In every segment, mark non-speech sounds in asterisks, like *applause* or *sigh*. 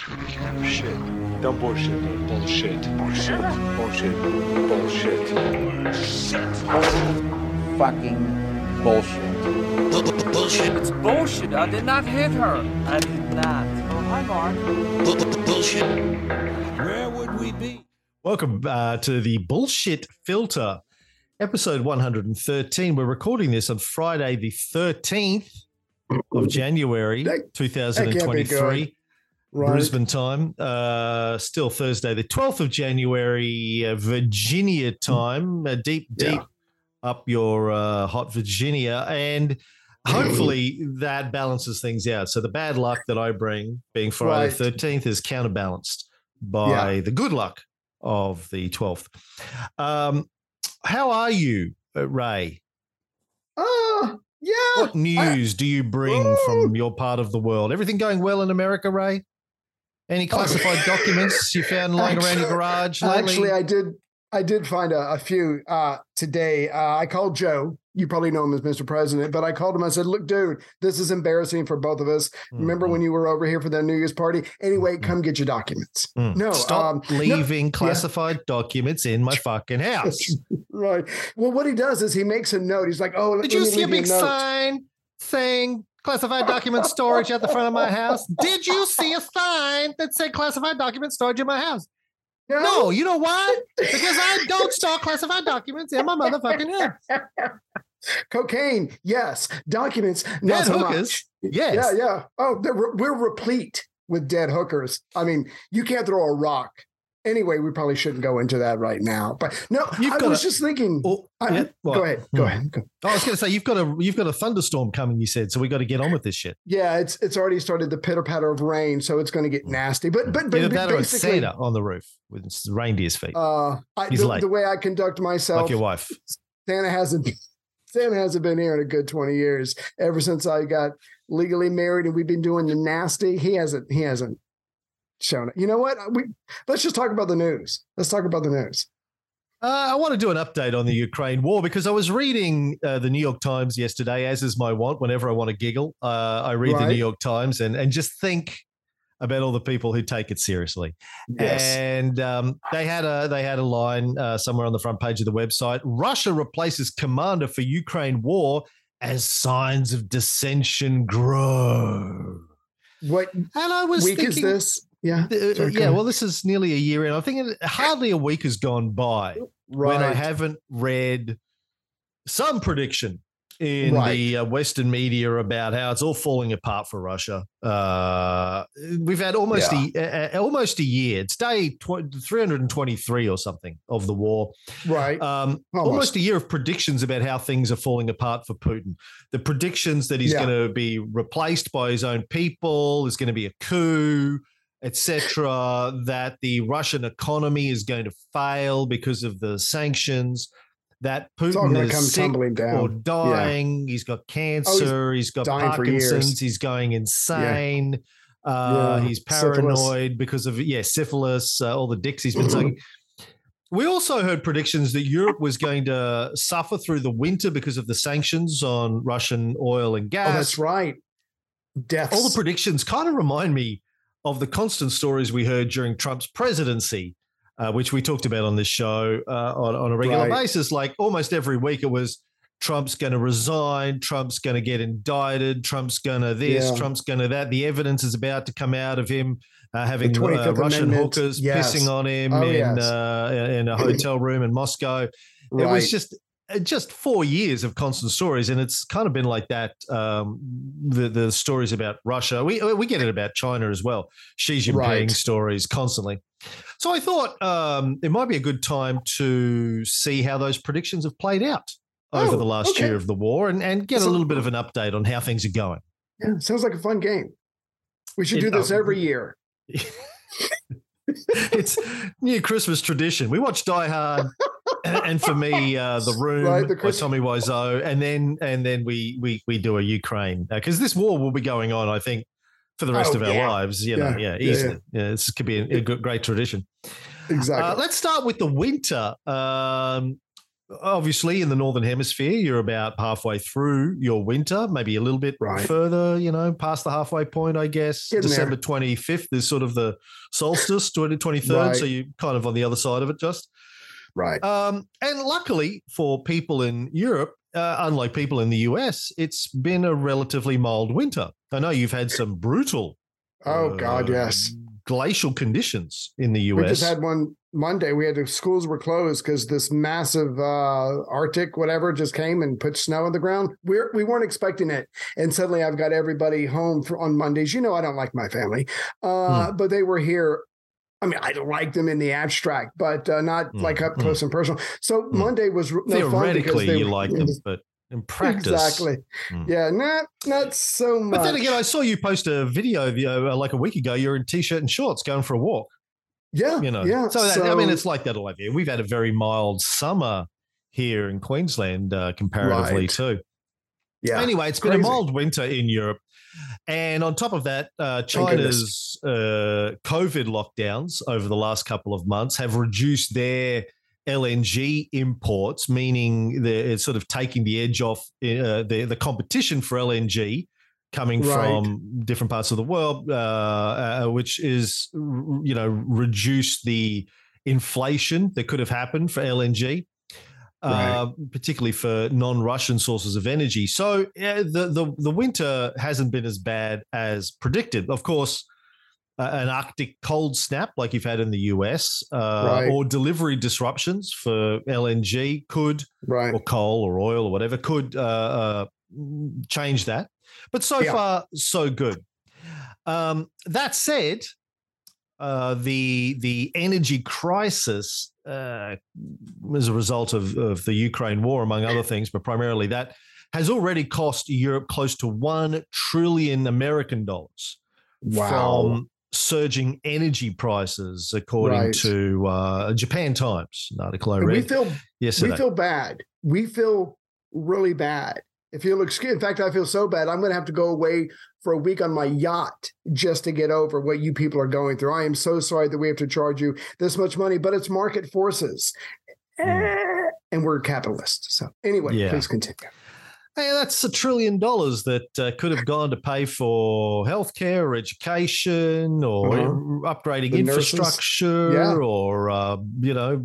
Shit. Don't bullshit. Bullshit. Bullshit. Bullshit. Bullshit. Shit. fucking bullshit. Bullshit. It's bullshit. I did not hit her. I did not. Oh, hi, Mark. Bullshit. Where would we be? Welcome uh, to the Bullshit Filter, episode 113. We're recording this on Friday, the 13th of January, That- that can't be 2023, good. Right. Brisbane time. Uh, still Thursday, the 12th of January, uh, Virginia time, uh, deep, Yeah. deep up your uh, hot Virginia. And hopefully that balances things out. So the bad luck that I bring, being Friday Right. the 13th, is counterbalanced by the good luck of the 12th. Um, how are you, uh, Ray? Uh, yeah. What news do you bring from your part of the world? Everything going well in America, Ray? Any classified documents you found lying around your garage lately? Actually, I did. I did find a, a few uh, today. Uh, I called Joe. You probably know him as Mr. President, but I called him. I said, "Look, dude, this is embarrassing for both of us. Remember Mhm. when you were over here for the New Year's party? Anyway, come get your documents." Mm. No, Stop um, no- leaving classified documents in my fucking house. *laughs* right. Well, what he does is he makes a note. He's like, "Oh, Did you see a big note." sign saying classified document storage at the front of my house? Did you see a sign that said classified document storage in my house? No, you know why? Because I don't store classified documents in my motherfucking house. Cocaine, yes. Documents, not Dead so hookers, much. yes. Yeah, yeah. Oh, re- we're replete with dead hookers. I mean, you can't throw a rock. Anyway, we probably shouldn't go into that right now. But no, You've I got was a- just thinking. Oh, I- yeah, go ahead. Go Hmm. ahead. Go. I was going to say you've got a you've got a thunderstorm coming. You said so. We got to get on with this shit. Yeah, it's it's already started the pitter patter of rain, so it's going to get nasty. But but but Either that or it's basically, Santa on the roof with reindeer's feet, uh, I, He's the, late. the way I conduct myself, like your wife. Santa hasn't Santa hasn't been here in a good 20 years. Ever since I got legally married and we've been doing the nasty, he hasn't he hasn't shown. You know what? We let's just talk about the news. Let's talk about the news. Uh, I want to do an update on the Ukraine war because I was reading uh, the New York Times yesterday, as is my want. Whenever I want to giggle, uh, I read the New York Times and and just think about all the people who take it seriously. Yes. And um, they had a they had a line uh, somewhere on the front page of the website. Russia replaces commander for Ukraine war as signs of dissension grow. What And I was week thinking, is this? Yeah. Uh, Sorry, yeah, well, this is nearly a year in. I think hardly a week has gone by when I haven't read some prediction in Right. the uh, Western media about how it's all falling apart for Russia. Uh, we've had almost a, a, a- almost a year. It's day tw- 323 or something of the war. right. Um, Almost. almost. a year of predictions about how things are falling apart for Putin. The predictions that he's Yeah. going to be replaced by his own people, there's going to be a coup, etc. That the Russian economy is going to fail because of the sanctions. That Putin going to come is sick tumbling or down. dying. He's got cancer. he's got dying for years. Parkinson's. He's going insane. Uh, Yeah, He's syphilis. paranoid because of yeah syphilis. Uh, all the dicks he's been *clears throat* sucking. We also heard predictions that Europe was going to suffer through the winter because of the sanctions on Russian oil and Oh, gas. that's right. Deaths. All the predictions kind of remind me of the constant stories we heard during Trump's presidency, uh, which we talked about on this show uh, on, on a regular Right. basis. Like almost every week, it was Trump's going to resign, Trump's going to get indicted, Trump's going to this, Yeah. Trump's going to that. The evidence is about to come out of him uh, having uh, Russian Amendment. hookers Yes. pissing on him Oh, in yes. uh, in a *clears throat* hotel room in Moscow. right. It was just just four years of constant stories, and it's kind of been like that. Um, the the stories about Russia, we we get it about China as well. Xi Jinping Right. stories constantly. So I thought um, it might be a good time to see how those predictions have played out over Oh, the last okay. year of the war, and and get a little bit of an update on how things are going. yeah, sounds like a fun game. We should do this uh, every year. *laughs* it's new Christmas tradition. We watch Die Hard, *laughs* *laughs* and, for me, uh, The Room Right, the by Tommy Wiseau, and then and then we we we do a Ukraine because this war will be going on. I think for the rest Oh, of our yeah. lives. You know, Yeah, yeah, yeah, easily. Yeah, this could be a, a great tradition. Exactly. Uh, let's start with the winter. Um, obviously in the northern hemisphere, you're about halfway through your winter, maybe a little bit Right. further, you know, past the halfway point, I guess. Getting. December 25th is sort of the solstice, 20, 23rd. So you're kind of on the other side of it just. Right. Um, and luckily for people in Europe, uh, unlike people in the US, it's been a relatively mild winter. I know you've had some brutal, Oh God, uh, yes. glacial conditions in the US. We just had one Monday. We had to, schools were closed because this massive uh, Arctic whatever just came and put snow on the ground. We're we weren't expecting it, and suddenly I've got everybody home for, on Mondays. You know, I don't like my family, uh, but they were here. I mean, I like them in the abstract, but uh, not Mm, like up mm. close and personal. So Mm. Monday was no fun Theoretically, they you like them, but in practice. Exactly. Mm. Yeah, not not so much. But then again, I saw you post a video of you uh, like a week ago. You're in t-shirt and shorts going for a walk. yeah, You know, yeah. So, that, I mean, it's like that all over here. We've had a very mild summer here in Queensland, uh, comparatively Right. too. yeah. Anyway, it's been a mild winter in Europe. And on top of that, uh, China's uh, COVID lockdowns over the last couple of months have reduced their LNG imports, meaning they're it's sort of taking the edge off uh, the, the competition for LNG coming Right. from different parts of the world, uh, uh, which is, you know, reduced the inflation that could have happened for LNG uh, particularly for non-Russian sources of energy. So yeah, the the the winter hasn't been as bad as predicted. Of course, uh, an Arctic cold snap like you've had in the US, uh, Right. or delivery disruptions for LNG could, right. or coal or oil or whatever, could uh, uh, change that. But so Yeah. far, so good. Um, that said, uh, the the energy crisis uh, as a result of, of the Ukraine war, among other things, but primarily that has already cost Europe close to one trillion American dollars Wow. from surging energy prices, according Right. to uh, Japan Times, an article I And we feel yesterday. we feel bad. We feel really bad. If you'll excuse, in fact, I feel so bad. I'm going to have to go away for a week on my yacht just to get over what you people are going through. I am so sorry that we have to charge you this much money, but it's market forces, Eh, and we're capitalists. So anyway. Yeah. please continue. Hey, that's a trillion dollars that uh, could have gone to pay for healthcare or education or Uh-huh. upgrading The infrastructure Yeah. or, uh, you know,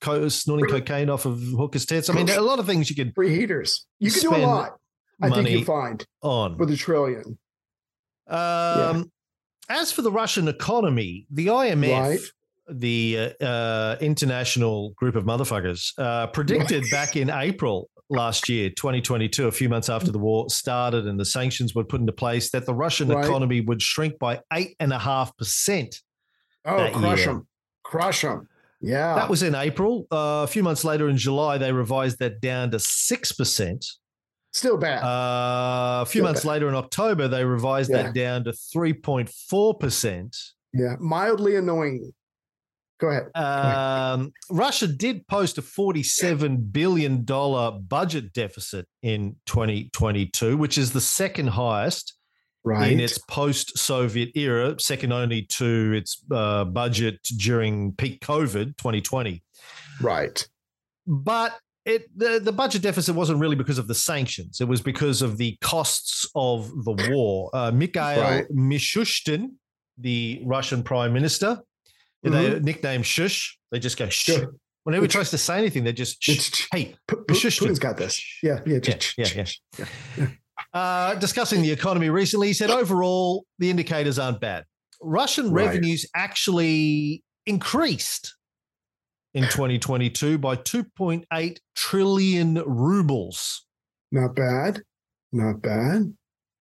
co- snorting cocaine off of hookers' tits. I mean, a lot of things you could Free heaters. You can do a lot. I think you find on. with a trillion. Um, As for the Russian economy, the IMF, Right. the uh, uh, international group of motherfuckers, uh, predicted back in April last year, 2022, a few months after the war started and the sanctions were put into place, that the Russian Right. economy would shrink by eight and a half percent. Oh, That crush year. them, crush them. Yeah, That was in April. Uh, a few months later, in July, they revised that down to six percent. still bad. Uh, a few Still months bad. later, in October, they revised Yeah. that down to three point four percent. yeah, mildly annoying. Go ahead. Um, Russia did post a $47 billion budget deficit in 2022, which is the second highest Right. in its post Soviet era, second only to its uh, budget during peak COVID 2020. right. But it the, the budget deficit wasn't really because of the sanctions, it was because of the costs of the war. Uh, Mikhail Right. Mishustin, the Russian prime minister, they nickname Shush. They just go shh. Mm-hmm. Sure. Whenever he tries to say anything, they just shh. Hey, P- Mishustin. Putin's got this. Yeah, yeah, Yeah, yeah, yeah. Uh, discussing the economy recently, he said overall the indicators aren't bad. Russian Right. revenues actually increased in 2022 by 2.8 trillion rubles. Not bad. Not bad.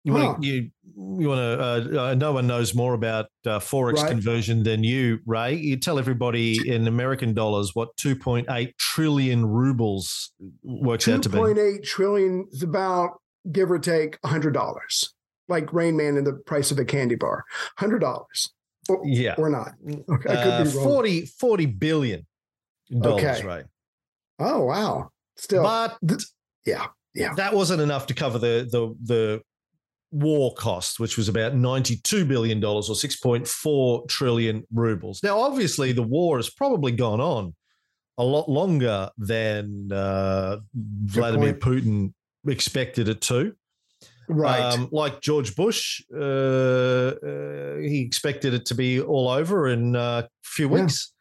You Huh. want to you you want to? Uh, uh, no one knows more about uh, forex Right. conversion than you, Ray. You tell everybody in American dollars what 2.8 trillion rubles works Two out to be. point eight trillion is about give or take hundred dollars, like Rain Man and the price of a candy bar. Hundred dollars, or, Yeah, or not. Okay, I could uh, be wrong. 40, 40 billion dollars, Okay. right? Oh wow. Still, But th- yeah, yeah. that wasn't enough to cover the the the war cost, which was about ninety-two billion dollars or six point four trillion rubles. Now, obviously, the war has probably gone on a lot longer than uh, Vladimir Putin expected it to. Right. Um, like George Bush, uh, uh, he expected it to be all over in uh, a few weeks.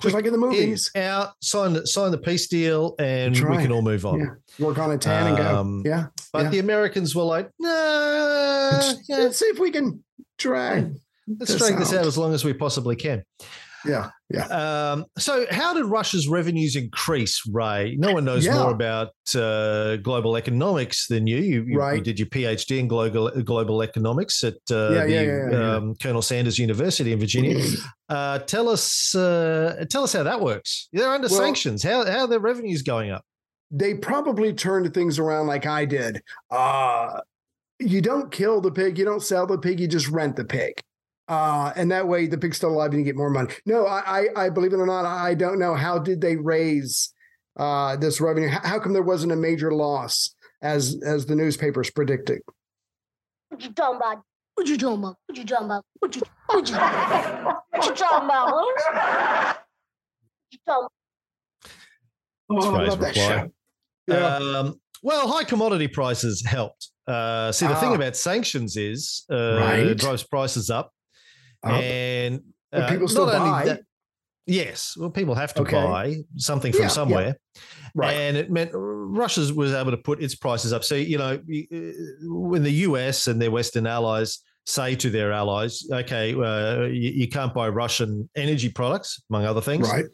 Just like in the movies. Out, sign the sign the peace deal, and That's we can all move on. Yeah. Work on a tan and go. Um, Yeah. But Yeah. the Americans were like, nah, Let's, yeah, let's see if we can drag. let's this drag this out. out as long as we possibly can. Yeah. Yeah. Um, so, how did Russia's revenues increase, Ray? No one knows Yeah. more about uh, global economics than you. You, you, you did your PhD in global global economics at uh, Yeah, the yeah. Um, Colonel Sanders University in Virginia. *clears throat* Uh, tell us, uh, tell us how that works. They're under Well- sanctions. How how are their revenues going up? they probably turned things around like I did. Uh, you don't kill the pig, you don't sell the pig, you just rent the pig. Uh, and that way the pig's still alive and you get more money. No, I, I, I believe it or not, I don't know. How did they raise uh, this revenue? How, how come there wasn't a major loss as as the newspapers predicted? What you talking about? What you talking about? What you talking about? What you what you what you talking about? Huh? What you talking Oh, I love that reply. show. Yeah. Um, well, high commodity prices helped. Uh, see, the thing Ah. about sanctions is uh, Right. it drives prices up, Up. and uh, people still only buy. that- yes, well, people have to Okay. buy something from Yeah, yeah. somewhere, right. and it meant Russia was able to put its prices up. So you know, uh, when the US and their Western allies say to their allies, "Okay, uh, you, you can't buy Russian energy products, among other things," right.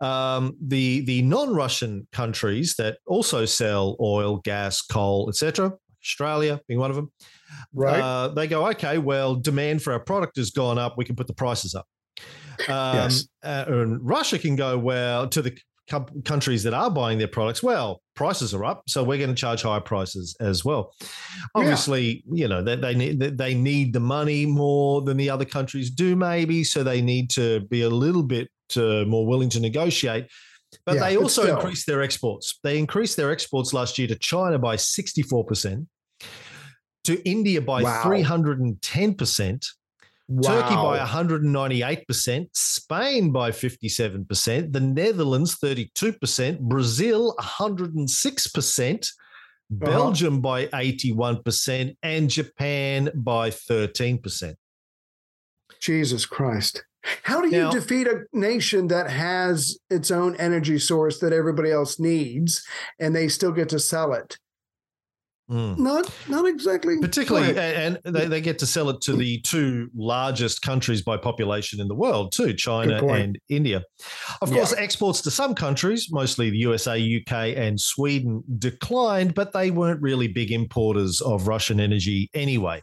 um, the the non-Russian countries that also sell oil, gas, coal, etc. Australia being one of them. Right. Uh, they go, okay, well, demand for our product has gone up. We can put the prices up. Um, Yes. uh, and Russia can go, well, to the countries that are buying their products, well, prices are up, so we're going to charge higher prices as well. Obviously, you know they, they need they need the money more than the other countries do, maybe, so they need to be a little bit uh, more willing to negotiate. But Yeah, they also increased their exports. They increased their exports last year to China by 64%, to India by Wow. 310%, Turkey by 198%, Spain by 57%, the Netherlands 32%, Brazil 106%, Uh-huh. Belgium by 81%, and Japan by 13%. Jesus Christ. How do you Now- defeat a nation that has its own energy source that everybody else needs and they still get to sell it? Mm. Not not exactly. Particularly, and they, they get to sell it to the two largest countries by population in the world, too China and India. Of Yeah. course, exports to some countries, mostly the USA, UK, and Sweden, declined, but they weren't really big importers of Russian energy anyway.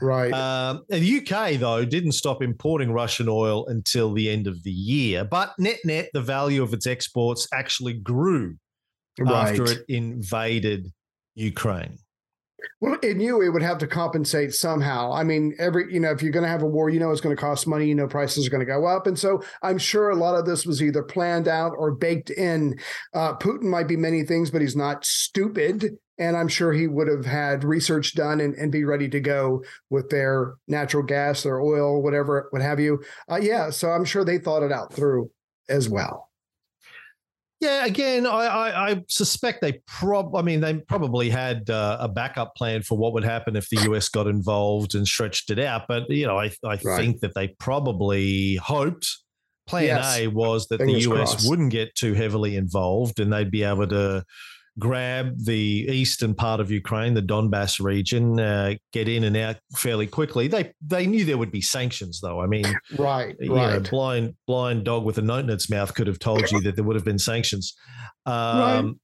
Right. Um, the UK, though, didn't stop importing Russian oil until the end of the year. But net net, the value of its exports actually grew right. after it invaded Ukraine. Well, it knew it would have to compensate somehow. I mean, every you know, if you're going to have a war, you know it's going to cost money. You know prices are going to go up, and so I'm sure a lot of this was either planned out or baked in. Uh, Putin might be many things, but he's not stupid, and I'm sure he would have had research done and, and be ready to go with their natural gas, their oil, whatever, what have you. Uh, yeah, so I'm sure they thought it out through as well. Yeah, again, I, I, I suspect they prob. I mean, they probably had uh, a backup plan for what would happen if the US got involved and stretched it out. But you know, I, I Right. think that they probably hoped. Plan Yes. A was that Fingers the US crossed. wouldn't get too heavily involved, and they'd be able to grab the eastern part of Ukraine, the Donbass region, uh, get in and out fairly quickly. They they knew there would be sanctions, though. I mean, *laughs* Right, you know, right. blind blind dog with a note in its mouth could have told you that there would have been sanctions, um,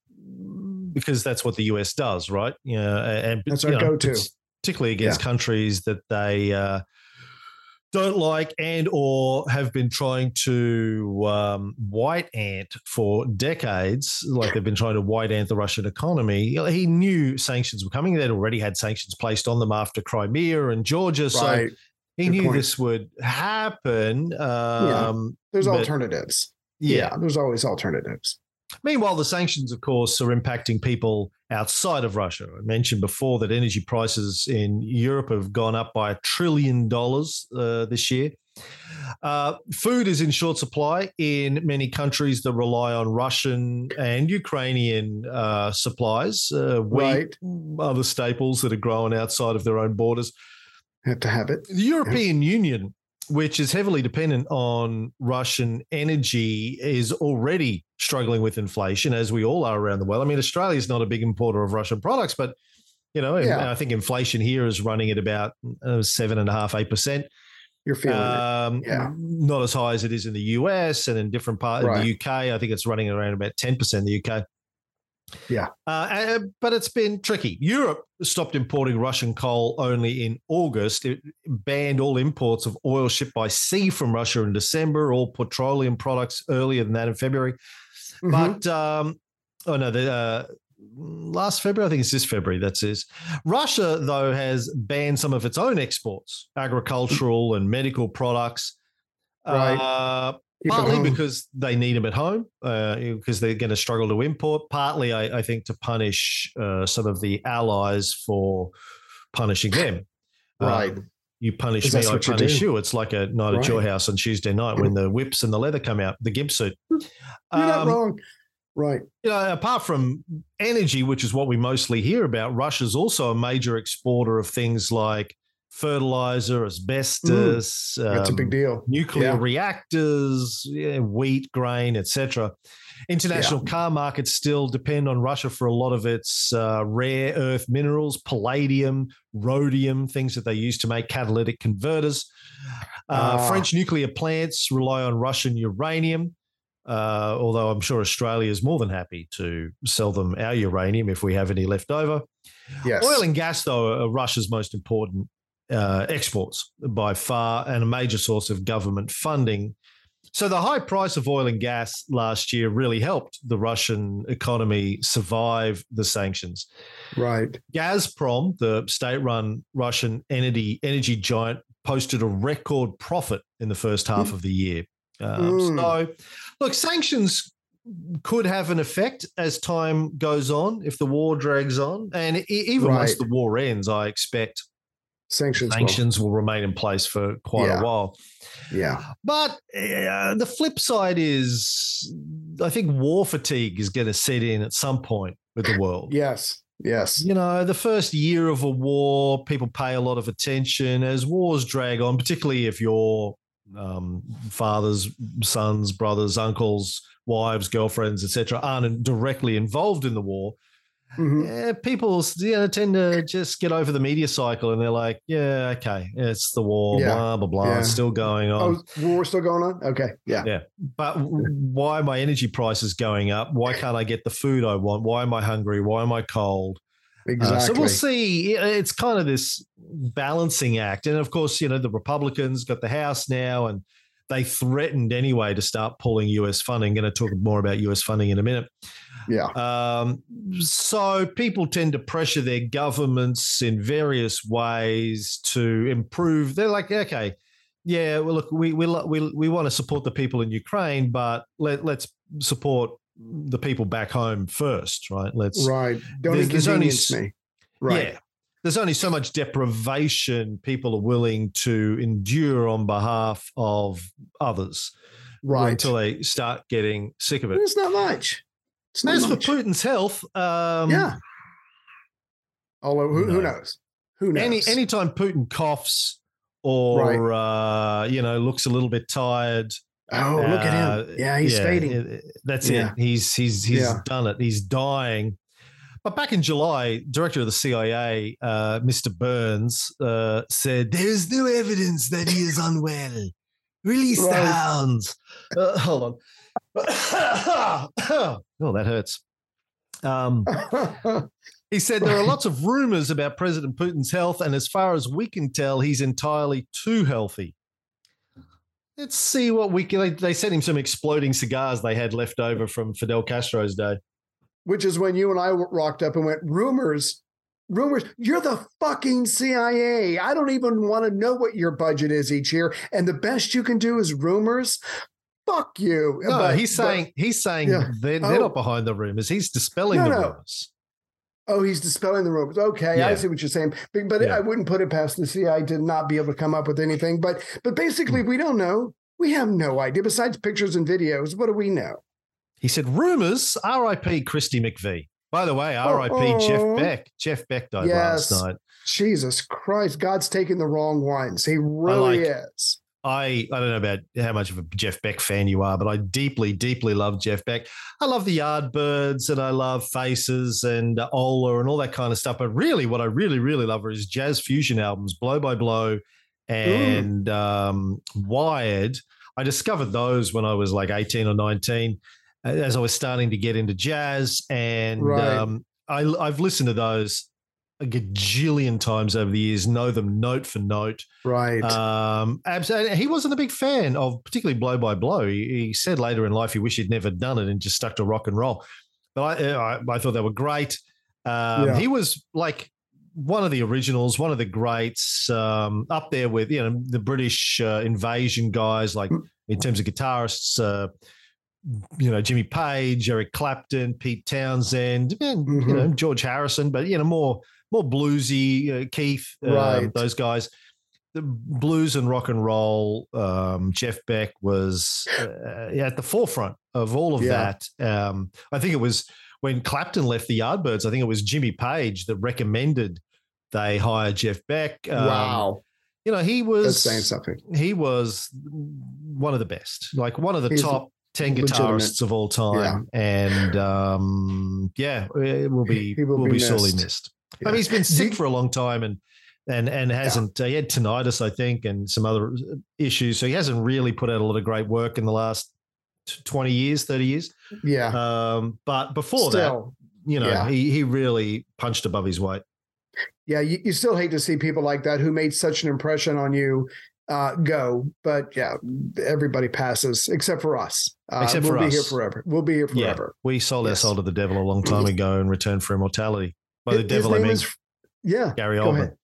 because that's what the US does, right? You know, and That's our know, go-to. particularly against countries that they uh, don't like and or have been trying to um, white ant for decades, like they've been trying to white ant the Russian economy. He knew sanctions were coming. They'd already had sanctions placed on them after Crimea and Georgia, so right. he Good knew point. this would happen. Um, There's but- alternatives. yeah. yeah, there's always alternatives. Meanwhile, the sanctions, of course, are impacting people outside of Russia. I mentioned before that energy prices in Europe have gone up by a trillion dollars uh, this year. Uh, food is in short supply in many countries that rely on Russian and Ukrainian uh, supplies, uh, wheat, other staples that are grown outside of their own borders. Have to have it. The European Union, which is heavily dependent on Russian energy, is already struggling with inflation, as we all are around the world. I mean, Australia is not a big importer of Russian products, but you know, Yeah. I think inflation here is running at about uh, seven and a half, eight percent. You're feeling it. Um, Yeah. Not as high as it is in the US and in different parts of Right. the UK. I think it's running around about 10% in the UK. Yeah. Uh, but it's been tricky. Europe stopped importing Russian coal only in August. It banned all imports of oil shipped by sea from Russia in December, all petroleum products earlier than that in February. Mhm. But um, oh no, the uh, last February, I think it's this February. That's is. Russia though has banned some of its own exports, agricultural and medical products. Right. Uh, partly because they need them at home, uh, because they're going to struggle to import. Partly, I, I think, to punish uh, some of the allies for punishing them. Right. Um, you punish me, I what you punish you. It's like a night at your house on Tuesday night when the whips and the leather come out, the gimp suit. You're not Um, wrong. Right. you know, apart from energy, which is what we mostly hear about, Russia's also a major exporter of things like fertilizer, asbestos, Mm. That's a um, big deal. nuclear Yeah. reactors, yeah, wheat, grain, etc. International car markets still depend on Russia for a lot of its uh, rare earth minerals, palladium, rhodium, things that they use to make catalytic converters. Uh, Ah. French nuclear plants rely on Russian uranium. Uh, although I'm sure Australia is more than happy to sell them our uranium if we have any left over. Yes. Oil and gas, though, are Russia's most important uh, exports by far and a major source of government funding. So the high price of oil and gas last year really helped the Russian economy survive the sanctions. right. Gazprom, the state-run Russian energy energy giant, posted a record profit in the first half of the year. Um, Mm. So, look, sanctions could have an effect as time goes on if the war drags on, and even once the war ends, I expect Sanctions. will. sanctions will remain in place for quite Yeah. a while. Yeah. But uh, the flip side is, I think war fatigue is going to set in at some point with the world. Yes. Yes. You know, the first year of a war, people pay a lot of attention as wars drag on, particularly if your um, fathers, sons, brothers, uncles, wives, girlfriends, etc., aren't directly involved in the war. Mhm. Yeah, people you know, tend to just get over the media cycle and they're like, yeah, okay, it's the war, Yeah. blah, blah, blah, Yeah. it's still going on. Oh, war still going on? Okay. Yeah. Yeah. But why are my energy prices going up? Why can't I get the food I want? Why am I hungry? Why am I cold? Uh, Exactly. so we'll see. It's kind of this balancing act. And of course, you know, the Republicans got the House now and they threatened anyway to start pulling US funding. going to talk more about US funding in a minute. Yeah. Um, so people tend to pressure their governments in various ways to improve. They're like, okay, yeah, well, look, we we we, we want to support the people in Ukraine, but let let's support the people back home first, right? Let's Right. Don't there's- there's only me. Right. yeah. There's only so much deprivation people are willing to endure on behalf of others Right. until they start getting sick of it. It's not much. It's not As for. Putin's health, um, yeah. Although who, who knows? Who knows? any anytime Putin coughs or uh, you know looks a little bit tired, oh, look at uh, him. Yeah, he's fading. it- it- that's Yeah. it. He's he's he's Yeah. done it. He's dying. But back in July, director of the CIA, uh, Mr. Burns, uh, said there is no evidence that he is unwell. Release the hounds. Uh, *laughs* hold on. *coughs* oh, that hurts. Um, *laughs* he said there are lots of rumors about President Putin's health, and as far as we can tell, he's entirely too healthy. Let's see what we can. They, they sent him some exploding cigars they had left over from Fidel Castro's day. Which is when you and I rocked up and went, rumors, rumors. You're the fucking CIA. I don't even want to know what your budget is each year. And the best you can do is rumors. Fuck you. No, But- he's but- saying he's saying Yeah. they're, they're Oh. not behind the rumors. He's dispelling No, the no. rumors. Oh, he's dispelling the rumors. Okay, Yeah. I see what you're saying. But, but Yeah. I wouldn't put it past the CIA to not be able to come up with anything. But but basically, Hmm. we don't know. We have no idea. Besides pictures and videos, what do we know? He said, rumors, R.I.P. Christy McVie. By the way, R.I.P. Oh. Jeff Beck. Jeff Beck died Yes. last night. Jesus Christ, God's taking the wrong ones. He really like- is. I, I don't know about how much of a Jeff Beck fan you are, but I deeply, deeply love Jeff Beck. I love the Yardbirds and I love Faces and uh, Ola and all that kind of stuff. But really, what I really, really love are his jazz fusion albums, Blow by Blow and um, Wired. I discovered those when I was like 18 or 19 uh, as I was starting to get into jazz. And Right. um, I, I've listened to those a gajillion times over the years, know them note for note. Right. Um, absolutely. He wasn't a big fan of particularly Blow by Blow. He, he said later in life he wished he'd never done it and just stuck to rock and roll. But I, I, I thought they were great. Um, Yeah. He was like one of the originals, one of the greats, um, up there with you know the British uh, invasion guys, like in terms of guitarists. Uh, you know Jimmy Page, Eric Clapton, Pete Townshend, and you Mhm. know George Harrison, but you know more more bluesy uh, Keith, um, those guys. The blues and rock and roll. Um, Jeff Beck was uh, at the forefront of all of Yeah. that. Um, I think it was when Clapton left the Yardbirds. I think it was Jimmy Page that recommended they hire Jeff Beck. Um, wow. you know he was That's saying something. he was one of the best, like one of the He's top 10 legitimate. guitarists of all time. And um, yeah, it will be, He will will be be, sorely missed. Missed. I mean, he's been sick for a long time and, and, and hasn't, uh, he had tinnitus, I think, and some other issues. So he hasn't really put out a lot of great work in the last 20 years, 30 years. Yeah. Um, but before that, you know, yeah. he, he really punched above his weight. yeah, you, you still hate to see people like that who made such an impression on you uh, go. But yeah, everybody passes except for us. Uh, Except we'll for be us. here forever. We'll be here Yeah. forever. We sold our soul to the devil a long time *laughs* ago in return for immortality. By the His devil, I mean is- yeah. Gary Oldman.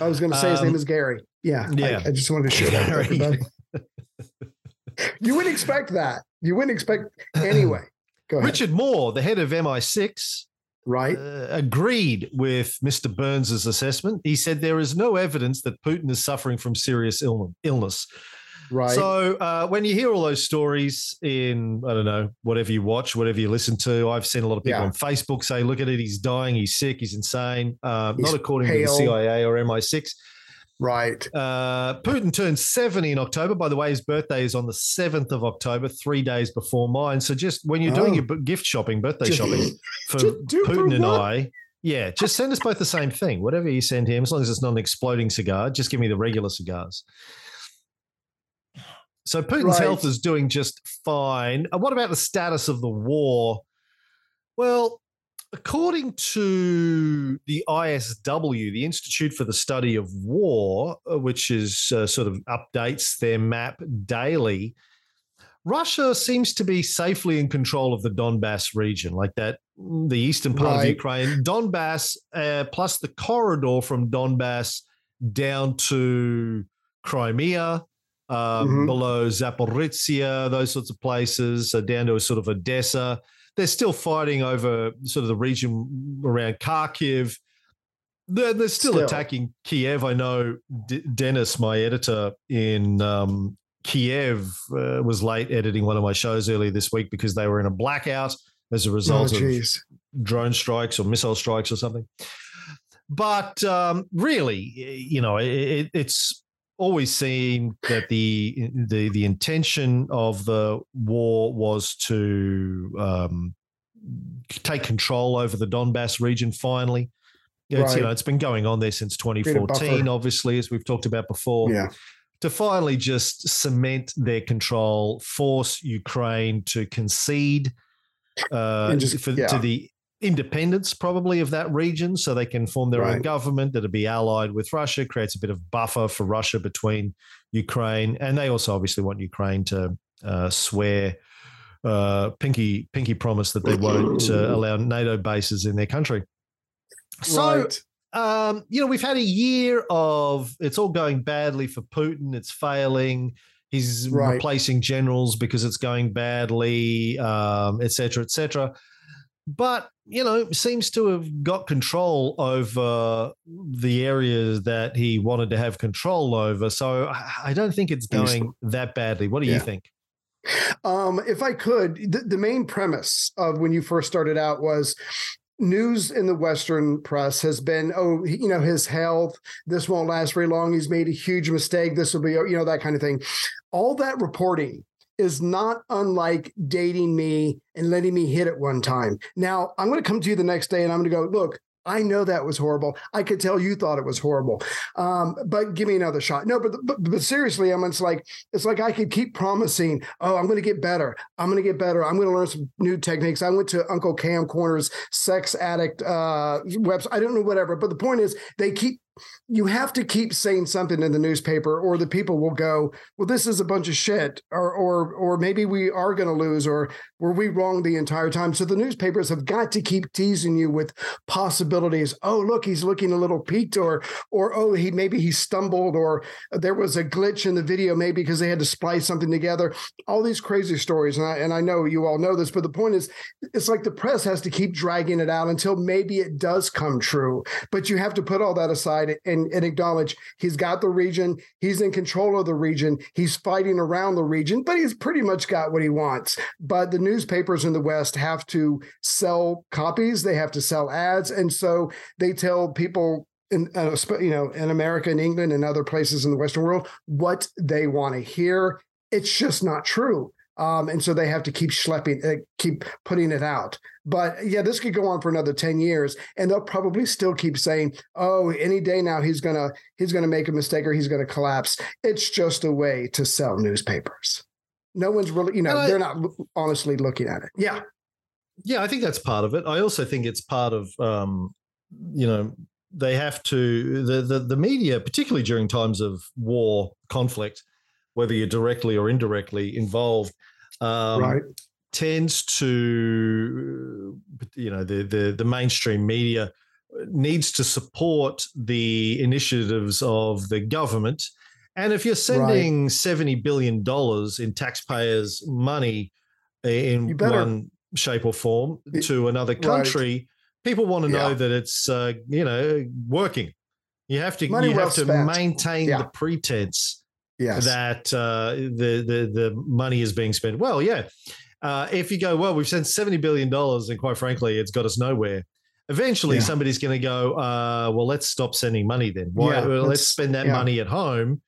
I was going to say his Um, name is Gary. Yeah. Yeah. I, just wanted to share that with *laughs* everybody. *laughs* you wouldn't expect that. You wouldn't expect anyway. Go ahead. Richard Moore, the head of MI6, right? uh, agreed with Mr. Burns's assessment. He said there is no evidence that Putin is suffering from serious illness. Right. So uh, when you hear all those stories in, I don't know, whatever you watch, whatever you listen to, I've seen a lot of people Yeah. on Facebook say, look at it, he's dying, he's sick, he's insane. Uh, He's not according to the CIA or MI6. right. Uh, Putin turned 70 in October. By the way, his birthday is on the 7th of October, three days before mine. So just when you're doing Oh. your gift shopping, birthday Just- shopping *laughs* for do for Putin and? I, yeah, just send us both the same thing. Whatever you send him, as long as it's not an exploding cigar, just give me the regular cigars. So Putin's Right. health is doing just fine. Uh, What about the status of the war? Well, according to the ISW, the Institute for the Study of War, uh, which is uh, sort of updates their map daily, Russia seems to be safely in control of the Donbass region, like that, mm, the eastern part of Ukraine, Donbass, uh, plus the corridor from Donbass down to Crimea, um, Mhm. below Zaporizhia, those sorts of places, uh, down to a sort of Odessa. They're still fighting over sort of the region around Kharkiv. They're, they're still, Still. attacking Kiev. I know D- Dennis, my editor in um, Kiev, uh, was late editing one of my shows earlier this week because they were in a blackout as a Oh, result of jeez. drone strikes or missile strikes or something. But um, really, you know, it, it's always seemed that the the the intention of the war was to um, take control over the Donbass region. Finally, it's, you know, it's been going on there since 2014. Obviously, as we've talked about before Yeah. to finally just cement their control, force Ukraine to concede uh, just- for, yeah. to the independence, probably, of that region, so they can form their own government that'll be allied with Russia, creates a bit of buffer for Russia between Ukraine. And they also obviously want Ukraine to uh, swear. Uh, pinky, pinky promise that they won't uh, allow NATO bases in their country. So, right. um, you know, we've had a year of it's all going badly for Putin. It's failing. He's Right. replacing generals because it's going badly, um, et cetera, et cetera. But you know seems to have got control over the areas that he wanted to have control over. So I don't think it's going that badly. What do you think? Um, if I could, the, the main premise of when you first started out was news in the Western press has been, oh, you know, his health, this won't last very long. He's made a huge mistake. This will be, you know, that kind of thing. All that reporting is not unlike dating me and letting me hit it one time. Now, I'm going to come to you the next day and I'm going to go, look, I know that was horrible. I could tell you thought it was horrible. Um, but give me another shot. No, but, but but seriously, I'm it's like it's like I could keep promising, oh, I'm going to get better. I'm going to get better. I'm going to learn some new techniques. I went to Uncle Cam Corner's sex addict uh, website. I don't know whatever, but the point is they keep you have to keep saying something in the newspaper or the people will go well this is a bunch of shit or or or maybe we are going to lose or were we wrong the entire time? So the newspapers have got to keep teasing you with possibilities. Oh look he's looking a little peaked or or oh he maybe he stumbled or there was a glitch in the video maybe because they had to splice something together. All these crazy stories and I, and I know you all know this but the point is it's like the press has to keep dragging it out until maybe it does come true. But you have to put all that aside and, and acknowledge he's got the region he's in control of the region he's fighting around the region but he's pretty much got what he wants. But the newspapers in the west have to sell copies they have to sell ads and so they tell people in uh, you know in america and england and other places in the western world what they want to hear. It's just not true um, and so they have to keep schlepping, uh, keep putting it out. But yeah, this could go on for another ten years, and they'll probably still keep saying, "Oh, any day now he's gonna he's gonna make a mistake or he's gonna collapse." It's just a way to sell newspapers. No one's really, you know, I- they're not honestly looking at it. Yeah, Yeah, I think that's part of it. I also think it's part of um, you know they have to the, the the media, particularly during times of war conflict, whether you're directly or indirectly involved, um, right. tends to you know the the the mainstream media needs to support the initiatives of the government. And if you're sending seventy billion dollars in taxpayers' money in one shape or form to another right. country, people want to know Yeah. that it's uh, you know working. You have to Money you well have to spent. maintain Yeah. the pretense Yes. that uh, the the the money is being spent. Well, yeah. Uh, if you go, well, we've sent seventy billion dollars, and quite frankly, it's got us nowhere. Eventually, Yeah. somebody's going to go, uh, well, let's stop sending money then. Why? Yeah, well, let's, spend that yeah. money at home.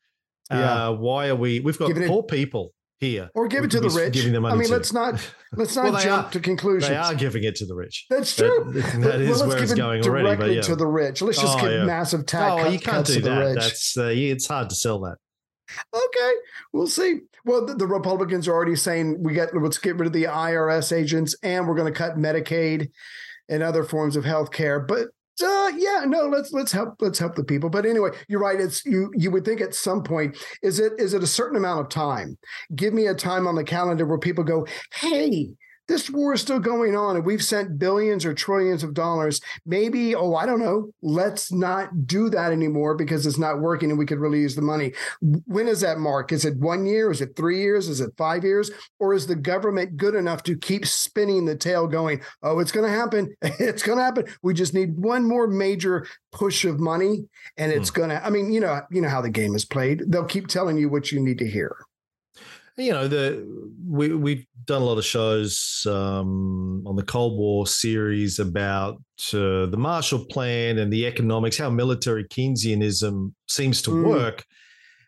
Uh, why are we? We've got it- poor people here. or give it to the rich. giving them money I mean, to. let's not *laughs* let's not Well, jump are- to conclusions. They are giving it to the rich. That's true. that Well, is let's where it's it going already. But directly to the rich. Let's just Oh, give massive tax. oh, you can't cuts do to the rich. That's uh, it's hard to sell that. Okay, we'll see. Well, the, the Republicans are already saying we get let's get rid of the IRS agents and we're going to cut Medicaid and other forms of health care. But uh, yeah, no, let's let's help let's help the people. But anyway, you're right. It's you you would think at some point is it is it a certain amount of time? Give me a time on the calendar where people go, hey. This war is still going on, and we've sent billions or trillions of dollars. Maybe, oh, I don't know. Let's not do that anymore because it's not working, and we could really use the money when is that mark? Is it one year? Is it three years? Is it five years? Or is the government good enough to keep spinning the tale going, oh, it's going to happen. *laughs* It's going to happen. We just need one more major push of money and it's hmm. going to, I mean, you know, you know how the game is played. They'll keep telling you what you need to hear. You know the we we've done a lot of shows um, on the Cold War series about uh, the Marshall Plan and the economics, how military Keynesianism seems to Mm. work,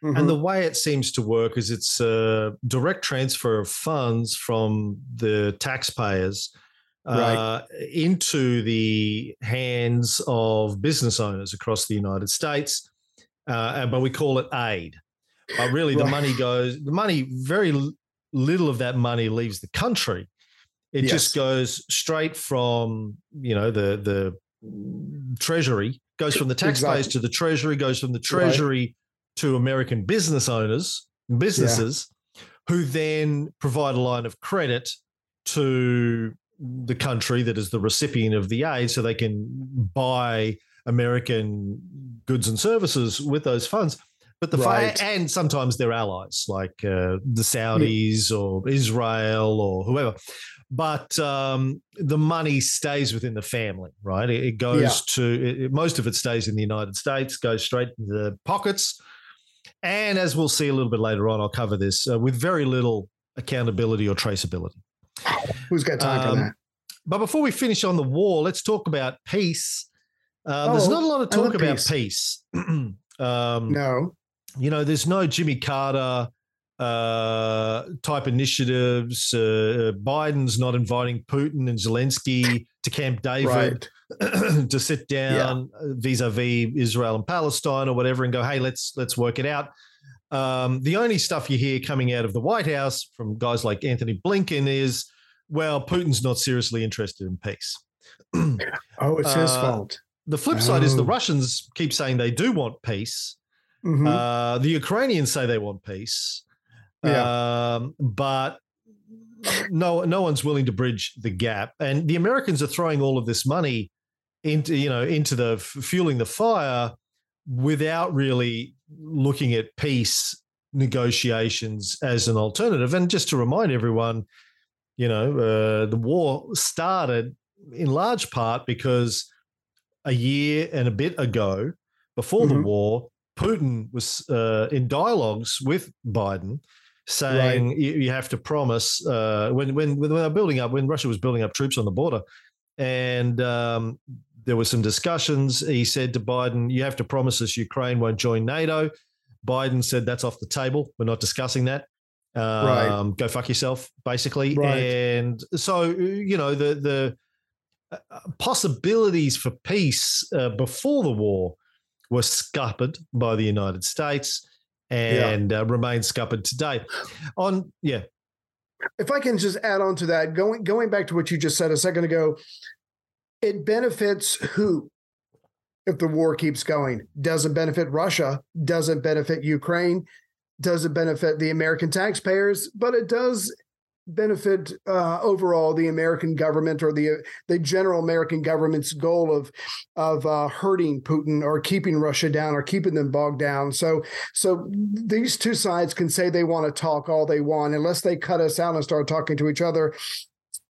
Mhm. and the way it seems to work is it's a direct transfer of funds from the taxpayers. Right. Uh, into the hands of business owners across the United States, uh, but we call it aid. But really, the money goes. The money, very little of that money leaves the country. It Yes. just goes straight from you know the the treasury goes from the taxpayers Exactly. to the treasury goes from the treasury to American business owners businesses who then provide a line of credit to the country that is the recipient of the aid so they can buy American goods and services with those funds. But the Right. and sometimes they're allies like uh, the Saudis or Israel or whoever. But um, the money stays within the family, right? It, it goes Yeah. to it, it- most of it stays in the United States, goes straight into the pockets. And as we'll see a little bit later on, I'll cover this uh, with very little accountability or traceability. Who's got time for Um, that? But before we finish on the war, let's talk about peace. Uh, there's Oh, not a lot of talk about peace. peace. *clears throat* um, No. You know, there's no Jimmy Carter uh, type initiatives. Uh, Biden's not inviting Putin and Zelensky to Camp David Right. *clears throat* to sit down vis-a-vis Israel and Palestine or whatever and go, hey, let's let's work it out. Um, the only stuff you hear coming out of the White House from guys like Antony Blinken is, well, Putin's not seriously interested in peace. *clears throat* Oh, it's his Uh, fault. The flip side is the Oh. Russians keep saying they do want peace. Mhm. Uh, the Ukrainians say they want peace, um, but no, no one's willing to bridge the gap. And the Americans are throwing all of this money into, you know, into the fueling the fire without really looking at peace negotiations as an alternative. And just to remind everyone, you know, uh, the war started in large part because a year and a bit ago, before the Mhm. war, Putin was uh, in dialogues with Biden, saying you, you have to promise uh, when when when they were building up when Russia was building up troops on the border, and um, there were some discussions. He said to Biden, "You have to promise us Ukraine won't join NATO." Biden said, "That's off the table. We're not discussing that." Um, Right. Go fuck yourself, basically. Right. And so you know the the uh, possibilities for peace uh, before the war were scuppered by the United States and uh, remain scuppered today. On yeah, if I can just add on to that, going going back to what you just said a second ago, it benefits who if the war keeps going? Doesn't benefit Russia, doesn't benefit Ukraine, doesn't benefit the American taxpayers, but it does benefit uh, overall the American government or the the general American government's goal of of uh, hurting Putin or keeping Russia down or keeping them bogged down. So so these two sides can say they want to talk all they want unless they cut us out and start talking to each other.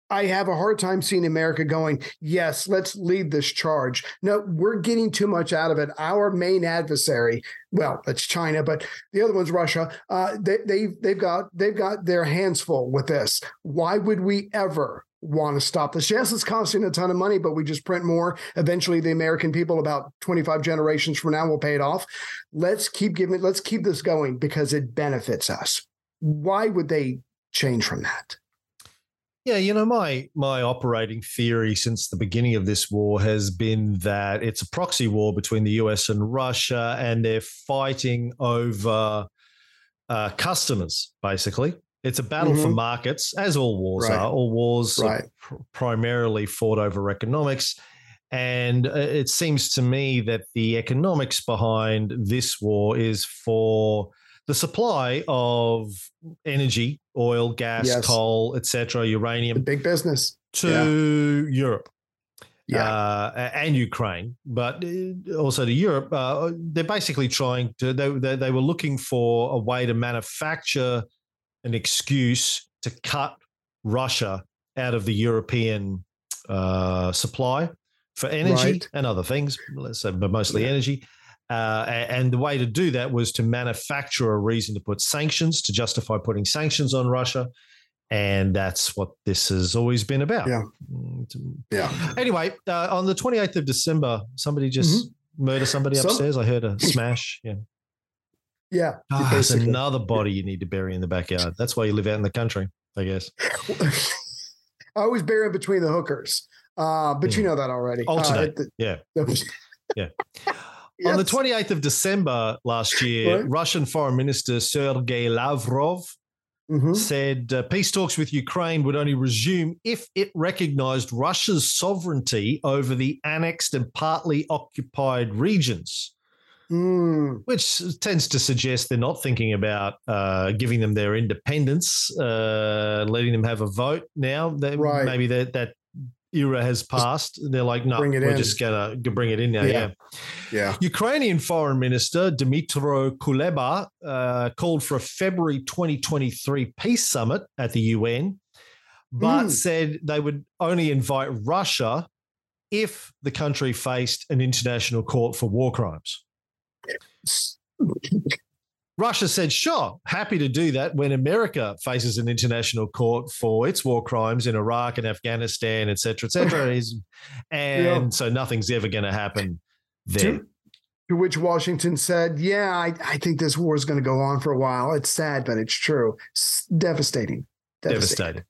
I have a hard time seeing America going, yes, let's lead this charge. No, we're getting too much out of it. Our main adversary, well, that's China, but the other one's Russia. Uh, they, they, they've got they've got their hands full with this. Why would we ever want to stop this? Yes, it's costing a ton of money, but we just print more. Eventually, the American people, about 25 generations from now, will pay it off. Let's keep giving. Let's keep this going because it benefits us. Why would they change from that? Yeah, you know, my my operating theory since the beginning of this war has been that it's a proxy war between the US and Russia, and they're fighting over uh, customers. Basically, it's a battle for Mhm. markets, as all wars Right. are. All wars are pr- primarily fought over economics, and uh, it seems to me that the economics behind this war is for the supply of energy, oil, gas, Yes. coal, etc., The uranium big business. to Europe Yeah. uh, and Ukraine, but uh, also to Europe. Uh, they're basically trying to. They, they they were looking for a way to manufacture an excuse to cut Russia out of the European uh, supply for energy Right. and other things. Let's say, but mostly Yeah. energy. Uh, and the way to do that was to manufacture a reason to put sanctions to justify putting sanctions on Russia. And that's what this has always been about. Yeah. Mm, Yeah. Anyway, uh, on the 28th of December, somebody just murder somebody Some- upstairs. I heard a *laughs* smash. Yeah. Yeah. Ah, there's another body you need to bury in the backyard. That's why you live out in the country, I guess. *laughs* I always bury between the hookers. Uh, but you know that already. Alternate. Uh, Yeah. the- Yeah. *laughs* On the 28th of December last year, Right. Russian Foreign Minister Sergei Lavrov Mhm. said uh, peace talks with Ukraine would only resume if it recognized Russia's sovereignty over the annexed and partly occupied regions. Mm, which tends to suggest they're not thinking about uh, giving them their independence, uh, letting them have a vote now. They, Right. Maybe that that era has passed. They're like, no, we're in. just gonna bring it in now. Yeah. Yeah. Yeah. Ukrainian Foreign Minister Dmytro Kuleba uh, called for a February 2023 peace summit at the UN, but Mm. said they would only invite Russia if the country faced an international court for war crimes. Russia said, sure, happy to do that when America faces an international court for its war crimes in Iraq and Afghanistan, et cetera, et cetera. *laughs* And so nothing's ever going to happen there. To, to which Washington said, Yeah, I, I think this war is going to go on for a while. It's sad, but it's true. S- devastating. Devastating.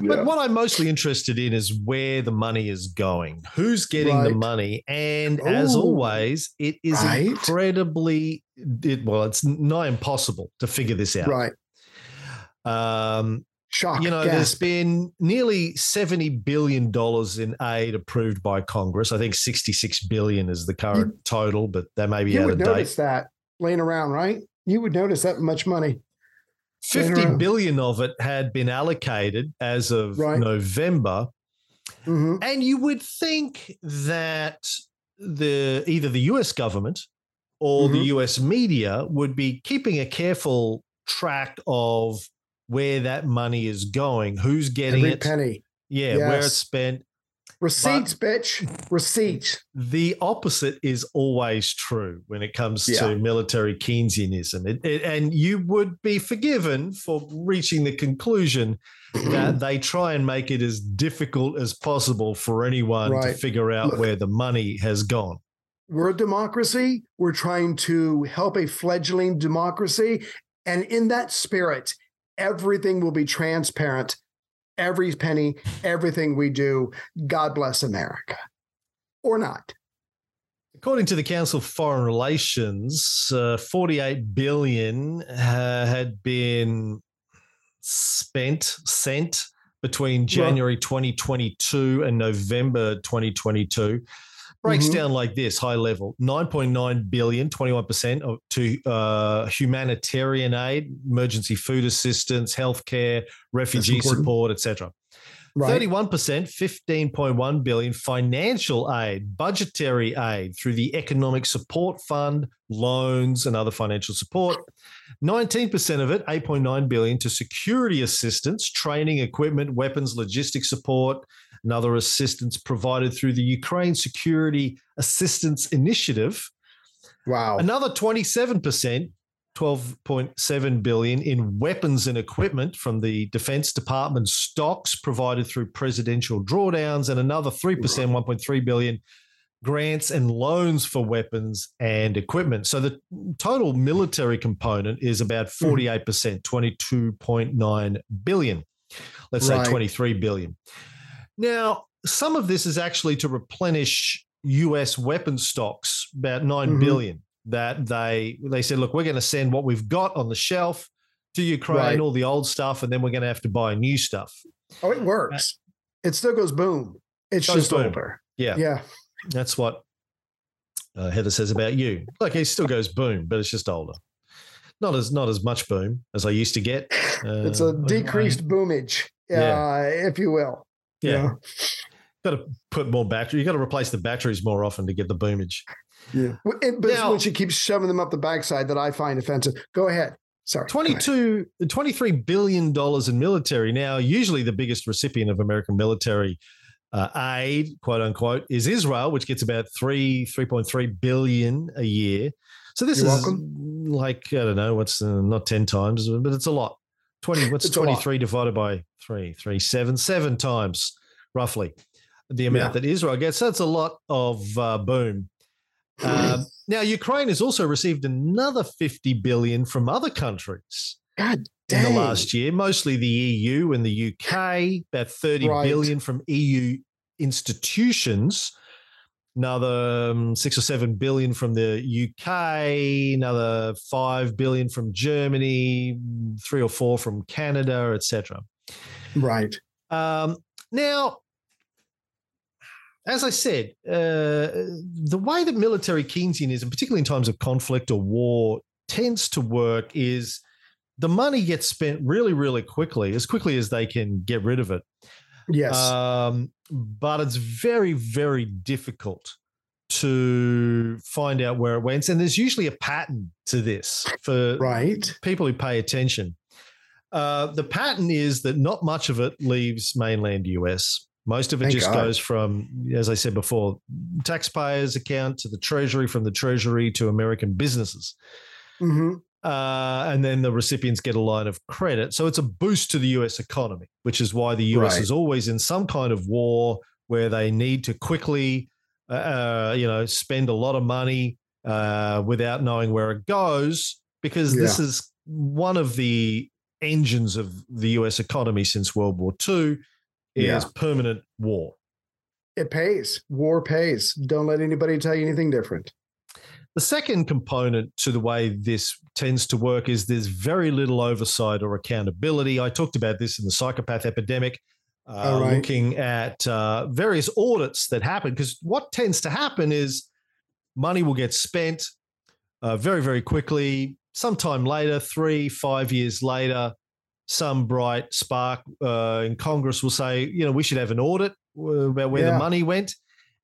Yeah. But what I'm mostly interested in is where the money is going, who's getting the money. And as always, it is Right. incredibly, it, well, it's not impossible to figure this out. Right. Um, Shock. you know, there's been nearly $70 billion in aid approved by Congress. I think 66 billion is the current total, but that may be you out would of date. notice that laying around, right? You would notice that much money. 50 billion of it had been allocated as of Right. November. hmm And you would think that the either the US government or the Mhm. US media would be keeping a careful track of where that money is going, who's getting Every it, penny. yeah, where it's spent. Receipts, bitch. Receipts. The opposite is always true when it comes Yeah. to military Keynesianism. It, it, and you would be forgiven for reaching the conclusion that *clears throat* they try and make it as difficult as possible for anyone to figure out Look. where the money has gone. We're a democracy. We're trying to help a fledgling democracy. And in that spirit, everything will be transparent. Every penny, everything we do. God bless America. Or not. According to the Council of Foreign Relations, uh, 48 billion uh, had been spent, sent between January 2022 and November 2022. Breaks Mhm. down like this high level 9.9 billion, 21% of, to uh, humanitarian aid, emergency food assistance, healthcare, refugee support, etc. Right. 31%, 15.1 billion financial aid, budgetary aid through the Economic Support Fund, loans and other financial support. 19% of it, 8.9 billion to security assistance, training, equipment, weapons, logistics support, and other assistance provided through the Ukraine Security Assistance Initiative. Wow. Another 27%, 12.7 billion in weapons and equipment from the Defense Department stocks provided through presidential drawdowns and another 3%, 1.3 billion grants and loans for weapons and equipment. So the total military component is about mm-hmm. 48%, 22.9 billion. Let's say 23 billion. Now, some of this is actually to replenish US weapon stocks, about nine billion. Mhm. That they they said, look, we're going to send what we've got on the shelf to Ukraine, Right. all the old stuff, and then we're going to have to buy new stuff. Oh, it works. It still goes boom. It's Goes just boom. older. Yeah, Yeah. that's what uh, Heather says about you. Like it still goes boom, but it's just older. Not as not as much boom as I used to get. Uh, *laughs* It's a decreased boomage, Yeah. uh, if you will. Yeah, Yeah. got to put more battery. You got to replace the batteries more often to get the boomage. Yeah. It- But Now- when she keeps shoving them up the backside that I find offensive. Go ahead. Sorry. go 22 23 billion dollars in military now usually the biggest recipient of american military uh, aid quote unquote is israel which gets about 3 3.3 billion a year so this You're is welcome. like i don't know what's uh, not 10 times but it's a lot 20 what's It's a lot. 23 divided by 3 3 7 7 times roughly the amount Yeah. that israel gets so that's a lot of uh, boom um, *clears throat* now, Ukraine has also received another 50 billion from other countries God in the last year, mostly the EU and the UK, about thirty billion Right. from EU institutions, another um, six or seven billion from the UK, another five billion from Germany, three or four from Canada, etc. Right. Um, now, as I said, uh, the way that military Keynesianism, particularly in times of conflict or war, tends to work is the money gets spent really, really quickly, as quickly as they can get rid of it. Yes. Um, but it's very, very difficult to find out where it went. And there's usually a pattern to this for right. people who pay attention. Uh, the pattern is that not much of it leaves mainland US. Most of it Thank just God. goes from, as I said before, taxpayers' account to the Treasury, from the Treasury to American businesses. hmm Uh, and then the recipients get a line of credit. So it's a boost to the US economy, which is why the US Right. is always in some kind of war where they need to quickly, uh, you know, spend a lot of money uh, without knowing where it goes, because this is one of the engines of the US economy since World War II is Yeah. permanent war. It pays. War pays. Don't let anybody tell you anything different. The second component to the way this tends to work is there's very little oversight or accountability. I talked about this in the psychopath epidemic, uh, All right. looking at uh, various audits that happen. Because what tends to happen is money will get spent uh, very, very quickly. Sometime later, three, five years later, some bright spark uh, in Congress will say, you know, we should have an audit uh, about where Yeah. the money went.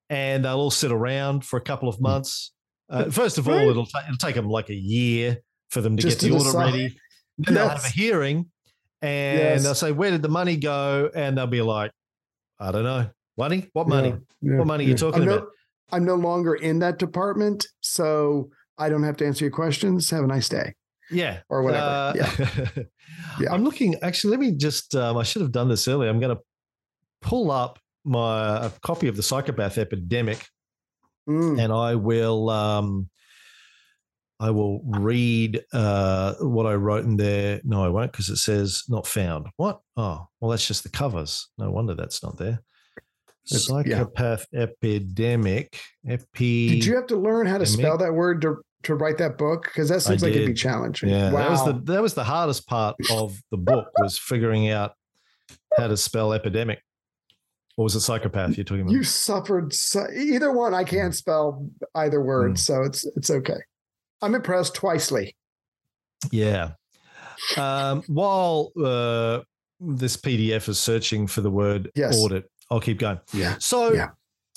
And they'll all sit around for a couple of months. Uh, first of all, Right. it'll, ta- it'll take them like a year for them to Just get the to decide. ready. Then they'll have a hearing and Yes. they'll say, Where did the money go? And they'll be like, I don't know. Money? What money? Yeah, What money are you yeah. talking I'm no, about? I'm no longer in that department, so I don't have to answer your questions. Have a nice day. Yeah. Or whatever. Uh, Yeah. *laughs* Yeah. I'm looking, actually, let me just, um, I should have done this earlier. I'm going to pull up my a copy of the psychopath epidemic Mm, and I will um, I will read uh, what I wrote in there. No, I won't because it says not found. What? Oh, well, that's just the covers. No wonder that's not there. It's- yeah. Psychopath epidemic. Epi. Did you have to learn how to spell that word to, to write that book? Because that seems like it'd be challenging. Yeah, wow. that was the that was the hardest part of the book was figuring out how to spell epidemic. Or was it psychopath you're talking about? you suffered so, either one. I can't spell either word, Mm. so it's it's okay. I'm impressed twicely. Yeah. Um, while uh, this PDF is searching for the word Yes. audit, I'll keep going. Yeah. So, Yeah.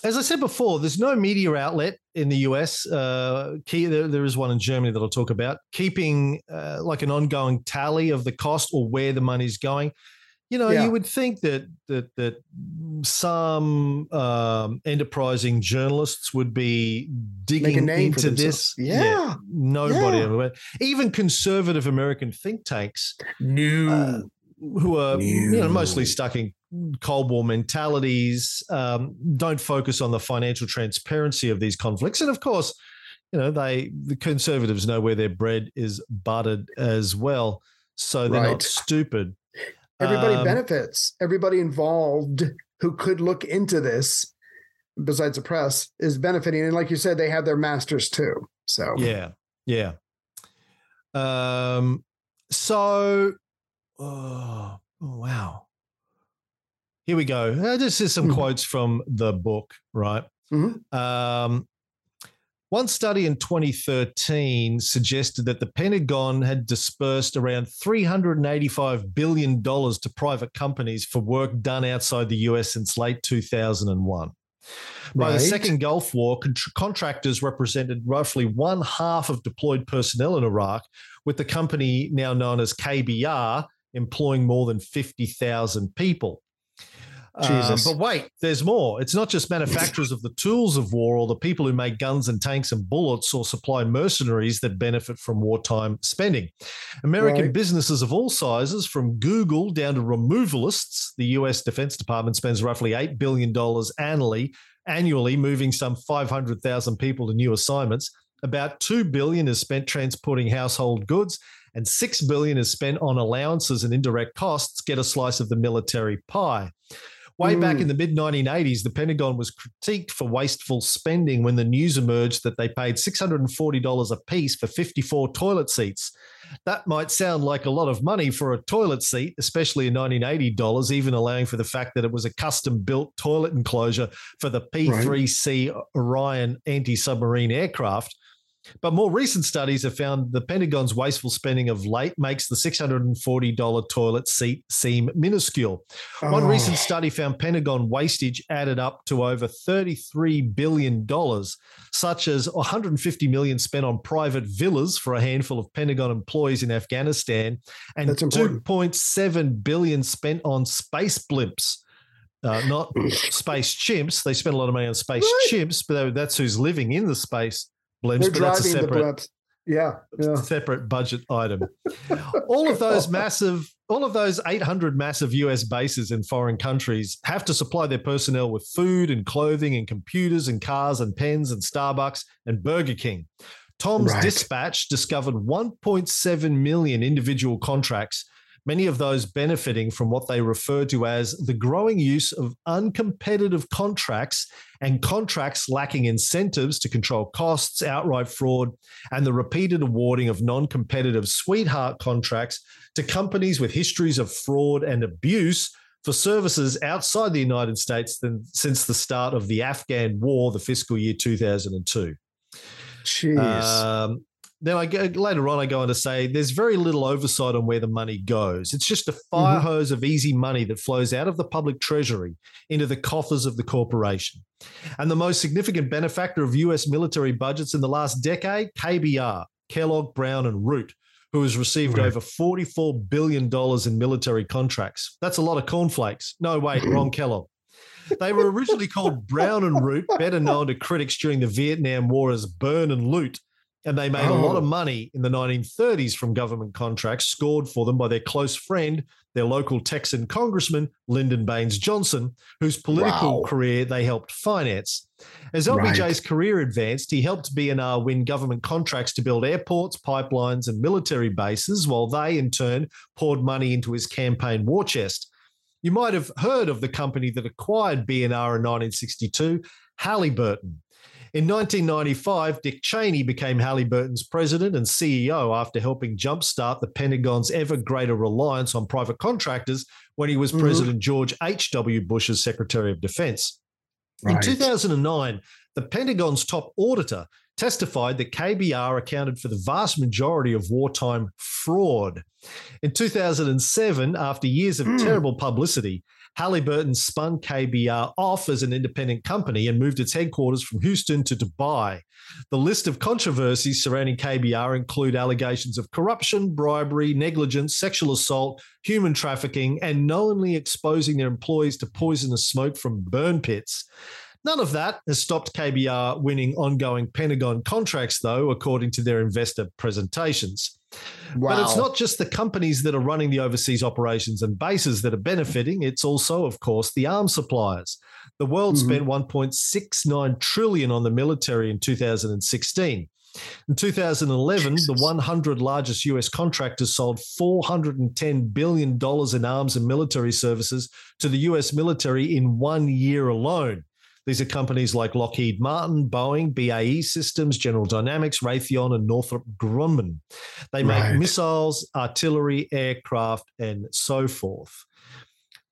as I said before, there's no media outlet in the US. Uh, key, there, there is one in Germany that I'll talk about, keeping uh, like an ongoing tally of the cost or where the money's going. You know, Yeah. you would think that that that some um, enterprising journalists would be digging into this. Yeah. nobody Yeah. ever. Even conservative American think tanks New. uh, who are you know mostly stuck in cold war mentalities um, don't focus on the financial transparency of these conflicts and of course you know they the conservatives know where their bread is buttered as well so they're Right. not stupid Everybody Um, benefits. Everybody involved who could look into this, besides the press, is benefiting. And like you said, they have their masters too. So yeah yeah um so oh, oh, wow here we go Uh, this is some Mhm. quotes from the book right Mhm. um one study in 2013 suggested that the Pentagon had dispersed around $385 billion to private companies for work done outside the US since late 2001. By the Second Gulf War, con- contractors represented roughly one half of deployed personnel in Iraq, with the company now known as KBR employing more than 50,000 people. Um, Jesus. but wait, there's more. It's not just manufacturers of the tools of war or the people who make guns and tanks and bullets or supply mercenaries that benefit from wartime spending. American Right. businesses of all sizes, from Google down to removalists, the US Defense Department spends roughly $8 billion annually, annually moving some 500,000 people to new assignments. About 2 billion is spent transporting household goods and 6 billion is spent on allowances and indirect costs. Get a slice of the military pie. Way back Mm. in the mid 1980s, the Pentagon was critiqued for wasteful spending when the news emerged that they paid $640 a piece for 54 toilet seats. That might sound like a lot of money for a toilet seat, especially in 1980 dollars, even allowing for the fact that it was a custom built toilet enclosure for the P 3C Orion anti submarine aircraft. But more recent studies have found the Pentagon's wasteful spending of late makes the $640 toilet seat seem minuscule. One Oh. recent study found Pentagon wastage added up to over $33 billion, such as $150 million spent on private villas for a handful of Pentagon employees in Afghanistan, and That's important. 2.7 billion spent on space blimps. Uh, not *coughs* space chimps. They spend a lot of money on space Right. chimps, but that's who's living in the space blimps. They're but that's a separate. Yeah, yeah. separate budget item. *laughs* all of those massive, all of those 800 massive US bases in foreign countries have to supply their personnel with food and clothing and computers and cars and pens and Starbucks and Burger King. Tom's Right. Dispatch discovered 1.7 million individual contracts, many of those benefiting from what they refer to as the growing use of uncompetitive contracts and contracts lacking incentives to control costs, outright fraud, and the repeated awarding of non competitive sweetheart contracts to companies with histories of fraud and abuse for services outside the United States than, since the start of the Afghan war, the fiscal year 2002. Jeez. Um, then I go, later on, I go on to say there's very little oversight on where the money goes. It's just a fire mm-hmm. hose of easy money that flows out of the public treasury into the coffers of the corporation. And the most significant benefactor of US military budgets in the last decade, KBR, Kellogg, Brown, and Root, who has received over $44 billion in military contracts. That's a lot of cornflakes. No, wait, *clears throat* wrong Kellogg. They were originally called Brown and Root, better known to critics during the Vietnam War as Burn and Loot. And they made a lot of Oh. money in the 1930s from government contracts scored for them by their close friend, their local Texan congressman, Lyndon Baines Johnson, whose political Wow. career they helped finance. As LBJ's Right. career advanced, he helped BNR win government contracts to build airports, pipelines, and military bases, while they, in turn, poured money into his campaign war chest. You might have heard of the company that acquired BNR in 1962, Halliburton. In 1995, Dick Cheney became Halliburton's president and CEO after helping jumpstart the Pentagon's ever greater reliance on private contractors when he was Mhm. President George H.W. Bush's Secretary of Defense. In 2009, the Pentagon's top auditor testified that KBR accounted for the vast majority of wartime fraud. In 2007, after years of Mm. terrible publicity, Halliburton spun KBR off as an independent company and moved its headquarters from Houston to Dubai. The list of controversies surrounding KBR include allegations of corruption, bribery, negligence, sexual assault, human trafficking, and knowingly exposing their employees to poisonous smoke from burn pits. None of that has stopped KBR winning ongoing Pentagon contracts, though, according to their investor presentations. But it's not just the companies that are running the overseas operations and bases that are benefiting. It's also, of course, the arms suppliers. The world Mhm. spent 1.69 trillion on the military in 2016. In 2011, the 100 largest US contractors sold $410 billion in arms and military services to the US military in one year alone. These are companies like Lockheed Martin, Boeing, BAE Systems, General Dynamics, Raytheon, and Northrop Grumman. They make Right. missiles, artillery, aircraft, and so forth.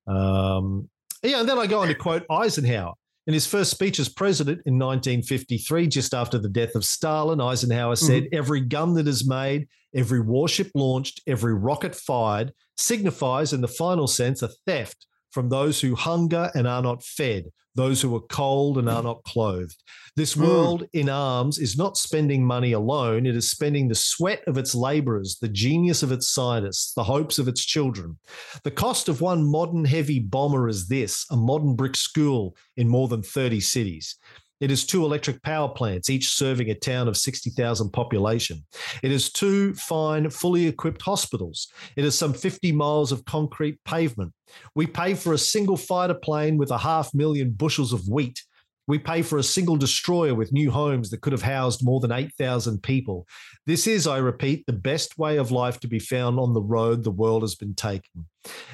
Um, yeah, and then I go on to quote Eisenhower. In his first speech as president in 1953, just after the death of Stalin, Eisenhower said, Every gun that is made, every warship launched, every rocket fired signifies, in the final sense, a theft from those who hunger and are not fed, those who are cold and are not clothed. This Mm. world in arms is not spending money alone, it is spending the sweat of its laborers, the genius of its scientists, the hopes of its children. The cost of one modern heavy bomber is this a modern brick school in more than 30 cities. It is two electric power plants, each serving a town of 60,000 population. It is two fine, fully equipped hospitals. It is some 50 miles of concrete pavement. We pay for a single fighter plane with a half million bushels of wheat. We pay for a single destroyer with new homes that could have housed more than 8,000 people. This is, I repeat, the best way of life to be found on the road the world has been taking.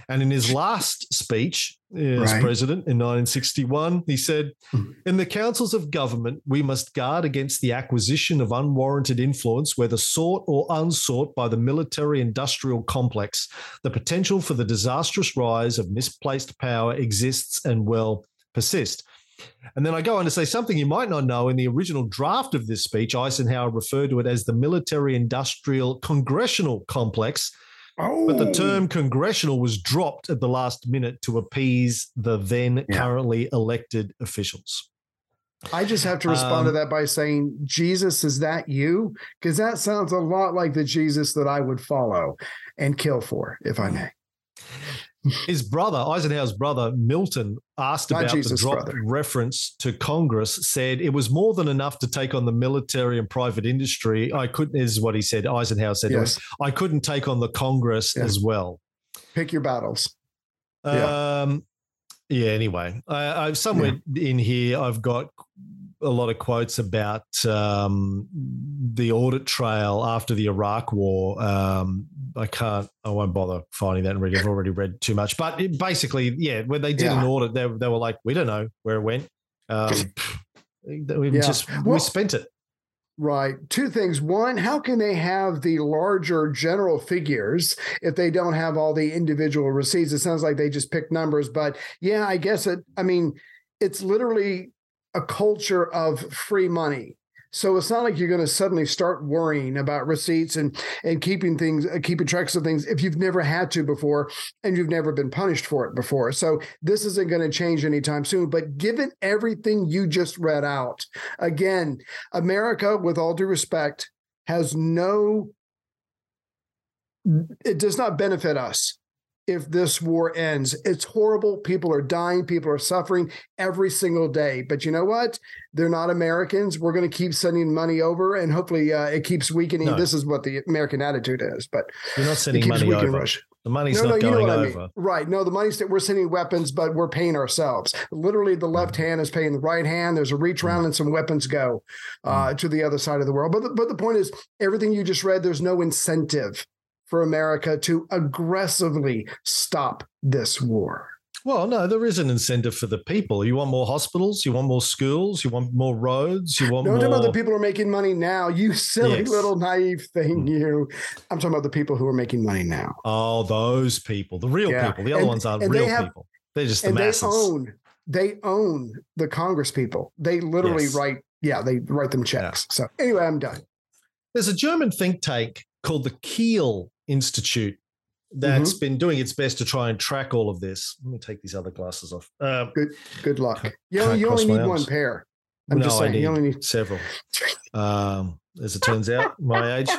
And in his last speech as Right. president in 1961, he said, Hmm. In the councils of government, we must guard against the acquisition of unwarranted influence, whether sought or unsought by the military industrial complex. The potential for the disastrous rise of misplaced power exists and will persist. And then I go on to say something you might not know. In the original draft of this speech, Eisenhower referred to it as the military industrial congressional complex. Oh, But the term congressional was dropped at the last minute to appease the then Yeah. currently elected officials. I just have to respond to Um, that by saying, Jesus, is that you? Because that sounds a lot like the Jesus that I would follow and kill for, if I may. His brother, Eisenhower's brother, Milton, asked about Jesus' the brother. reference to Congress, said it was more than enough to take on the military and private industry. I couldn't, is what he said. Eisenhower said, Yes. I couldn't take on the Congress Yeah. as well. Pick your battles. Yeah. Um, yeah. Anyway, I, I've somewhere in here. I've got a lot of quotes about um, the audit trail after the Iraq War. Um, I can't. I won't bother finding that and reading. I've already read too much. But it, basically, yeah, when they did an audit, they, they were like, "We don't know where it went. Um, *laughs* we Yeah. just we spent it." Right. Two things. One, how can they have the larger general figures if they don't have all the individual receipts? It sounds like they just pick numbers, but yeah, I guess it, I mean, it's literally a culture of free money. So it's not like you're going to suddenly start worrying about receipts and and keeping things, uh, keeping tracks of things if you've never had to before and you've never been punished for it before. So this isn't going to change anytime soon. But given everything you just read out, again, America, with all due respect, has no, it does not benefit us if this war ends. It's horrible. People are dying, people are suffering every single day. But you know what? They're not Americans. We're going to keep sending money over, and hopefully uh, it keeps weakening. No. This is what the American attitude is. But You're not sending money over. Russia. The money's no, not no, you know going what I over. mean. Right. No, the money's that we're sending weapons, but we're paying ourselves. Literally, the left Mm. hand is paying the right hand. There's a reach around and some weapons go uh, Mm. to the other side of the world. But the, but the point is, everything you just read, there's no incentive for America to aggressively stop this war. Well, no, there is an incentive for the people. You want more hospitals, you want more schools, you want more roads, you want No, I'm more. talking about the people who are making money now. You silly Yes. little naive thing, Mm. you. I'm talking about the people who are making money now. Oh, those people, the real Yeah. people. The other And- ones aren't real have- people. They're just the and masses. they own they own the Congress people. They literally Yes. write, yeah, they write them checks. So anyway, I'm done. There's a German think tank called the Kiel Institute that's Mm-hmm. been doing its best to try and track all of this. Let me take these other glasses off. Uh, Good luck. Can't- You, only- you only need one pair. I'm no, just saying, I need you only need several. *laughs* Um, as it turns out, my age.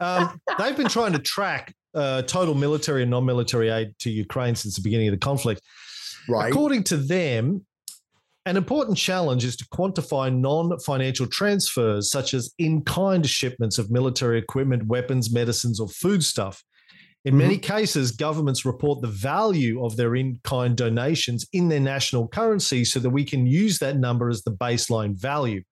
Um, they've been trying to track uh, total military and non-military aid to Ukraine since the beginning of the conflict. right. According to them, an important challenge is to quantify non financial transfers, such as in kind shipments of military equipment, weapons, medicines, or foodstuff. In many mm-hmm. cases, governments report the value of their in kind donations in their national currency so that we can use that number as the baseline value.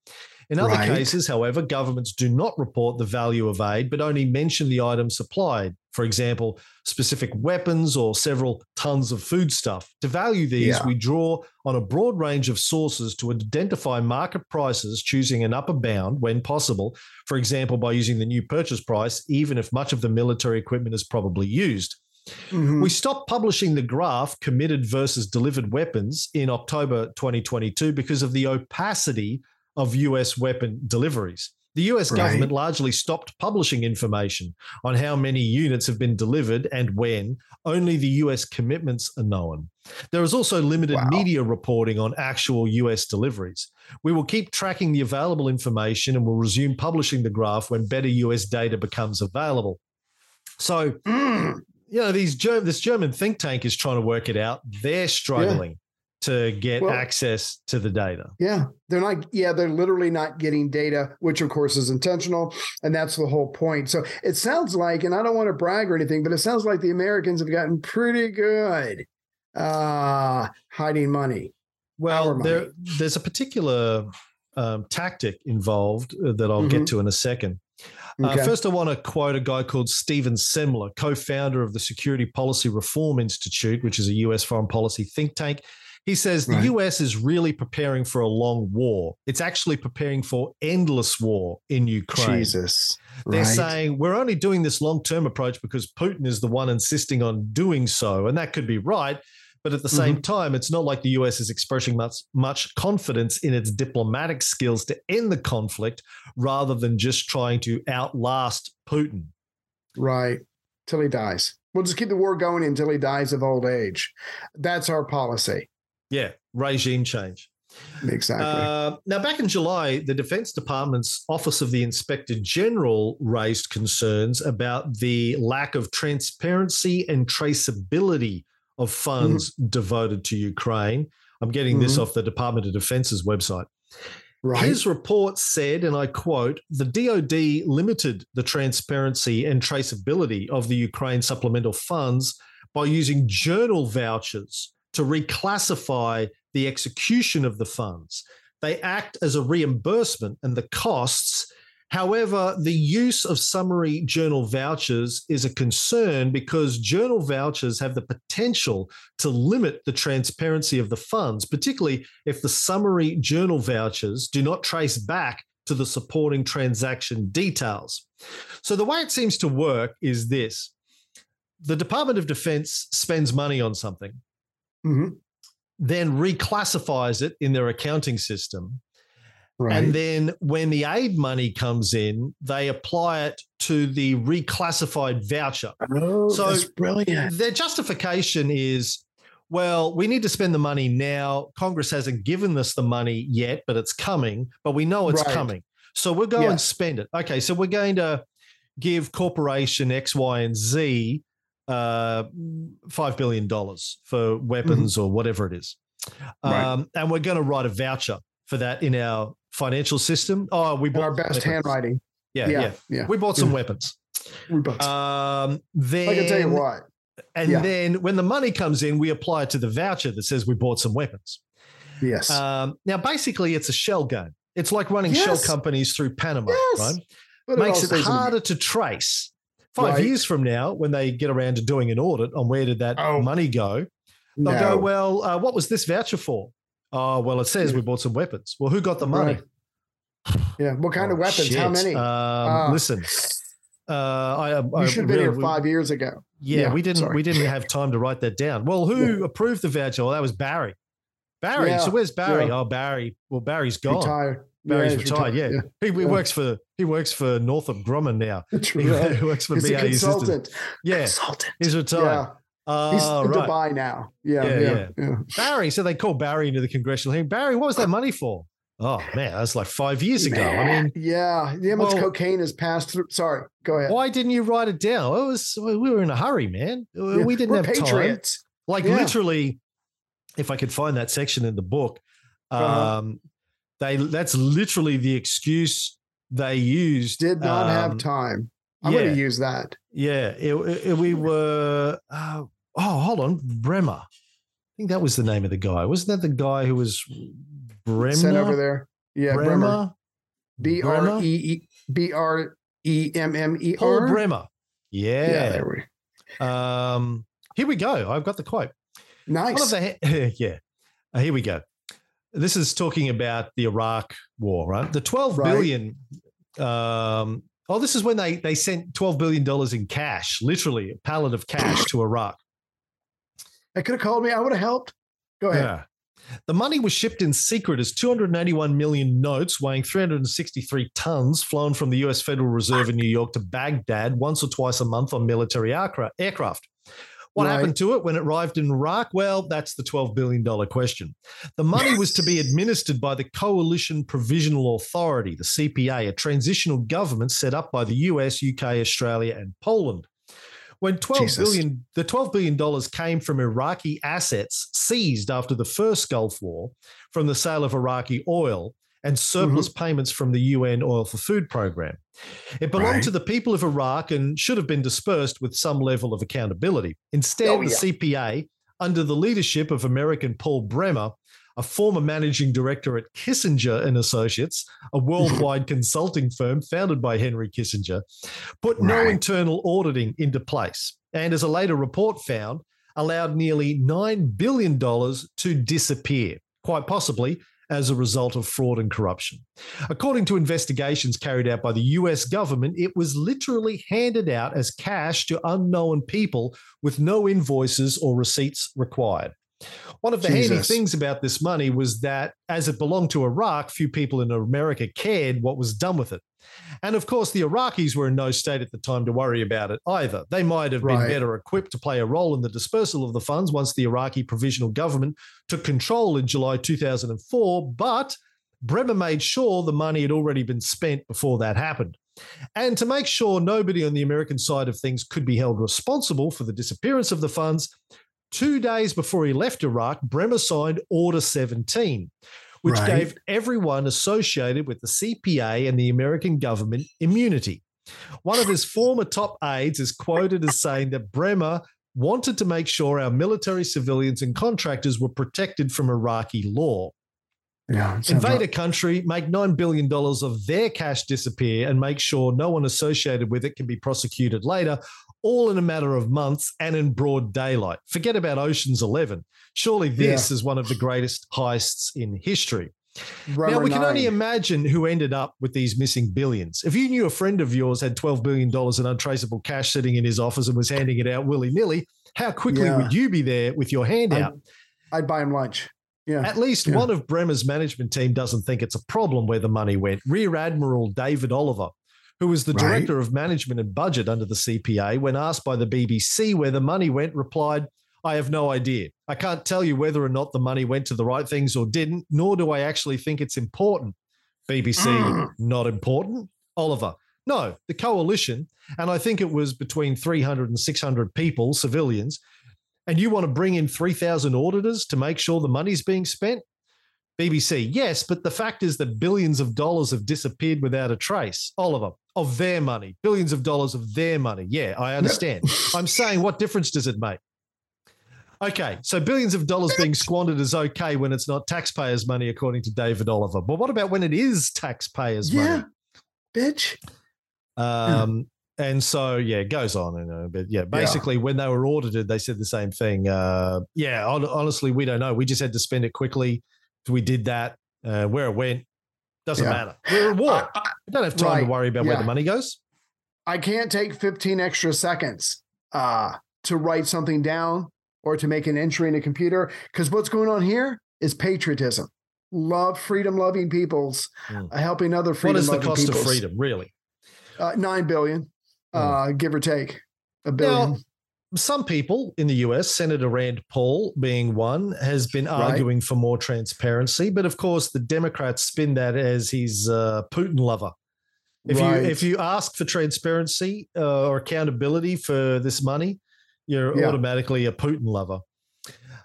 In other Right. cases, however, governments do not report the value of aid, but only mention the item supplied. For example, specific weapons or several tons of foodstuff. To value these, Yeah. we draw on a broad range of sources to identify market prices, choosing an upper bound when possible. For example, by using the new purchase price, even if much of the military equipment is probably used. Mhm. We stopped publishing the graph committed versus delivered weapons in October 2022 because of the opacity of US weapon deliveries. The US Right. government largely stopped publishing information on how many units have been delivered and when. Only the US commitments are known. There is also limited Wow. media reporting on actual US deliveries. We will keep tracking the available information and will resume publishing the graph when better US data becomes available. So, Mm. you know, these Germ- this German think tank is trying to work it out. They're struggling to get Well- access to the data. Yeah, they're not. Yeah, they're literally not getting data, which of course is intentional, and that's the whole point. So it sounds like, and I don't want to brag or anything, but it sounds like the Americans have gotten pretty good uh hiding money. Well, Our there, there's a particular um, tactic involved uh, that I'll Mhm. get to in a second. Uh, first, I want to quote a guy called Stephen Semler, co founder of the Security Policy Reform Institute, which is a US foreign policy think tank. He says the Right. US is really preparing for a long war. It's actually preparing for endless war in Ukraine. Jesus. They're right. saying we're only doing this long term approach because Putin is the one insisting on doing so. And that could be right. But at the same mm-hmm. time, it's not like the US is expressing much, much confidence in its diplomatic skills to end the conflict rather than just trying to outlast Putin. Right. Till he dies. We'll just keep the war going until he dies of old age. That's our policy. Yeah, regime change. Exactly. Uh, now, back in July, the Defense Department's Office of the Inspector General raised concerns about the lack of transparency and traceability of funds devoted to Ukraine. I'm getting this Mhm. off the Department of Defense's website. right. His report said, and I quote, the DoD limited the transparency and traceability of the Ukraine supplemental funds by using journal vouchers to reclassify the execution of the funds. They act as a reimbursement and the costs. However, the use of summary journal vouchers is a concern because journal vouchers have the potential to limit the transparency of the funds, particularly if the summary journal vouchers do not trace back to the supporting transaction details. So, the way it seems to work is this the Department of Defense spends money on something, Mhm. then reclassifies it in their accounting system. Right. And then when the aid money comes in, they apply it to the reclassified voucher. oh, so- that's brilliant. Their justification is well, we need to spend the money now. Congress hasn't given us the money yet, but it's coming, but we know it's Right. coming. So we'll go Yeah. and spend it. Okay, so we're going to give corporation X, Y, and Z uh, $5 billion for weapons or whatever it is. Mm-hmm. Right. Um, and we're going to write a voucher for that in our financial system. Oh, we bought our best weapons. handwriting. Yeah, yeah. Yeah. Yeah. We bought some weapons. We both- Um, then I can tell you what. and Yeah. then when the money comes in, we apply it to the voucher that says we bought some weapons. Yes. Um, now, basically, it's a shell game. It's like running shell companies through Panama, Yes. right? But Makes it the- harder to trace. Five Right. years from now, when they get around to doing an audit on where did that Oh. money go, they'll No. go, well, uh, what was this voucher for? Oh, well, it says we bought some weapons. Well, who got the money? Right. Yeah. What kind of Oh, weapons? How many? Um, Ah. listen, uh, I, I you should have been really- here five years ago. Yeah, Yeah, we didn't sorry. we didn't have time to write that down. Well, who approved the voucher? Well, that was Barry. Barry. Yeah, so where's Barry? yeah. Oh, Barry. Well, Barry's gone. Retired. Barry's he's retired. Yeah, He, he yeah. works for he works for Northrop Grumman now. *laughs* He, *laughs* works for He's a BAE Systems. consultant. Yeah, Consultant. he's retired. Yeah. He's in right. Dubai now. Yeah. Yeah, Yeah. yeah. yeah. Barry. So they called Barry into the congressional hearing. Barry, what was that money for? Oh man, that's like five years ago. I mean, yeah. the much well- cocaine has passed through? Sorry. Go ahead. why didn't you write it down? It was we were in a hurry, man. Yeah, We didn't we're have time. Like Yeah. literally, if I could find that section in the book, um, Uh-huh. They that's literally the excuse they used. Did not have um, time. I'm going to use that. Yeah, it, it- we were. Uh, oh, hold on, Bremer. I think that was the name of the guy. Wasn't that the guy who was Bremer? Sent over there. Yeah. Bremer. B R E E B R E M M E Paul Bremer. Yeah. Yeah. There we. um, here we go. I've got the quote. One of Nice. the *laughs* yeah. Uh, here we go. This is talking about the Iraq war, right? The twelve Right. billion. Um, oh, this is when they they sent twelve billion dollars in cash, literally a pallet of cash to Iraq. They could have called me. I would have helped. Go ahead. Yeah. The money was shipped in secret as 281 million notes weighing 363 tons flown from the US Federal Reserve in New York to Baghdad once or twice a month on military aircraft. What Right. happened to it when it arrived in Iraq? Well, that's the $12 billion question. The money was to be administered by the Coalition Provisional Authority, the CPA, a transitional government set up by the US, UK, Australia, and Poland. When twelve Jesus. billion, the $12 billion came from Iraqi assets seized after the first Gulf War from the sale of Iraqi oil and surplus Mm-hmm. payments from the UN Oil for Food program. It belonged Right. to the people of Iraq and should have been dispersed with some level of accountability. Instead, Oh, the. CPA, under the leadership of American Paul Bremer, a former managing director at Kissinger and Associates, a worldwide *laughs* consulting firm founded by Henry Kissinger, put no internal auditing into place. And as a later report found, allowed nearly $9 billion to disappear, quite possibly as a result of fraud and corruption. According to investigations carried out by the US government, it was literally handed out as cash to unknown people with no invoices or receipts required. One of the handy things about this money was that as it belonged to Iraq, few people in America cared what was done with it. And of course, the Iraqis were in no state at the time to worry about it either. They might have been better equipped to play a role in the dispersal of the funds once the Iraqi provisional government took control in July 2004, but Bremer made sure the money had already been spent before that happened. And to make sure nobody on the American side of things could be held responsible for the disappearance of the funds, two days before he left Iraq, Bremer signed Order 17, which Right. gave everyone associated with the CPA and the American government immunity. One of his former top aides is quoted as saying that Bremer wanted to make sure our military, civilians, and contractors were protected from Iraqi law Yeah. invade a country, make $9 billion of their cash disappear, and make sure no one associated with it can be prosecuted later, all in a matter of months and in broad daylight. Forget about Ocean's 11. Surely this is one of the greatest heists in history. now, Bremer we can only imagine who ended up with these missing billions. If you knew a friend of yours had $12 billion in untraceable cash sitting in his office and was handing it out willy nilly, how quickly Yeah. would you be there with your hand I'd- out? I'd buy him lunch. Yeah. At least Yeah. one of Bremer's management team doesn't think it's a problem where the money went. Rear Admiral David Oliver, who was the Right. director of management and budget under the CPA, when asked by the BBC where the money went, replied, I have no idea. I can't tell you whether or not the money went to the right things or didn't, nor do I actually think it's important. BBC, Mm. not important. Oliver, no, the coalition, and I think it was between 300 and 600 people, civilians, and you want to bring in 3,000 auditors to make sure the money's being spent? BBC, yes, but the fact is that billions of dollars have disappeared without a trace. Oliver, of their money, billions of dollars of their money. Yeah, I understand. *laughs* I'm saying, what difference does it make? Okay, so billions of dollars being squandered is okay when it's not taxpayers' money, according to David Oliver. But what about when it is taxpayers' money? Yeah. Bitch. Um, and so yeah, it goes on and uh, but yeah, basically when they were audited, they said the same thing. Uh, yeah, hon- honestly, we don't know. We just had to spend it quickly. We did that. Uh, where it went doesn't Yeah. matter. We're at war. I, We don't have time right, to worry about where the money goes. I can't take 15 extra seconds uh, to write something down or to make an entry in a computer because what's going on here is patriotism. Love, freedom loving peoples, Mm. uh, helping other What freedom is the cost peoples. of freedom, really? Uh, Nine billion, uh, give or take a billion. Now, some people in the US, Senator Rand Paul being one, has been Right. arguing for more transparency. But of course, the Democrats spin that as he's a Putin lover. If Right. you if you ask for transparency uh, or accountability for this money, you're Yeah. automatically a Putin lover.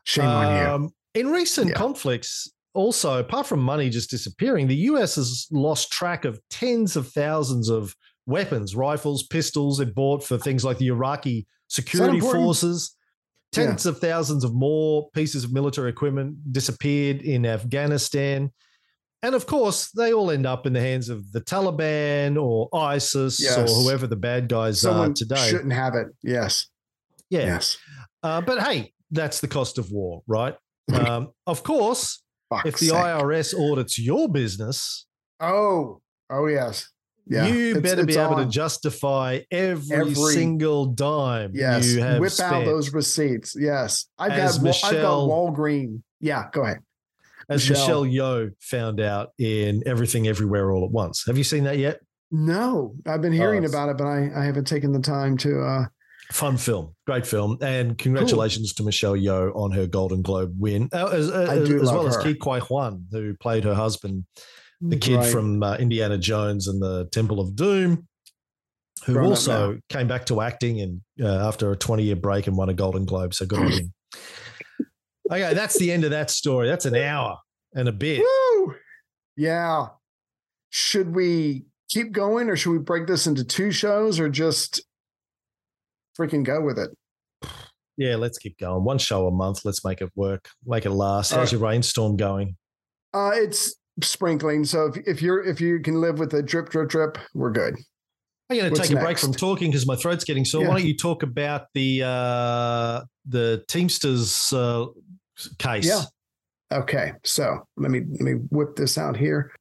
Shame on you. Um, In recent Yeah. conflicts, also apart from money just disappearing, the US has lost track of tens of thousands of weapons, rifles, pistols it bought for things like the Iraqi security forces. Yeah. Tens of thousands of more pieces of military equipment disappeared in Afghanistan. And of course, they all end up in the hands of the Taliban or ISIS Yes. or whoever the bad guys Someone are today. shouldn't have it. Yes. Yeah. Yes. Uh, but hey, that's the cost of war, right? *laughs* Um, of course, Fuck's if the sake. IRS audits your business, Oh, oh yes. Yeah. you It's- better be it's able to justify every, Every- single dime Yes. you have Whip spent. out those receipts. Yes. I've As got, Wa- I've got Michelle- Walgreen. Yeah. Go ahead. as Michelle. Michelle Yeoh found out in Everything Everywhere All at Once. Have you seen that yet? No, I've been hearing it's- about it, but I, I haven't taken the time to. uh Fun film, great film, and congratulations to Michelle Yeoh on her Golden Globe win, uh, as, I as, as well as her. Ke Huy Quan, who played her husband, the kid Right. from uh, Indiana Jones and the Temple of Doom, who Grown also came back to acting and uh, after a 20 year break and won a Golden Globe. So good on him. *laughs* Okay, that's the end of that story. That's an hour and a bit. Woo! Yeah. Should we keep going, or should we break this into two shows, or just freaking go with it? Yeah, let's keep going. One show a month. Let's make it work. Make it last. How's your rainstorm going? Uh, it's sprinkling, so if, if you're if you can live with a drip, drip, drip, we're good. I'm going to take a break from talking because my throat's getting sore. Yeah. Why don't you talk about the uh, the Teamsters uh, case? Yeah. Okay, so let me let me whip this out here.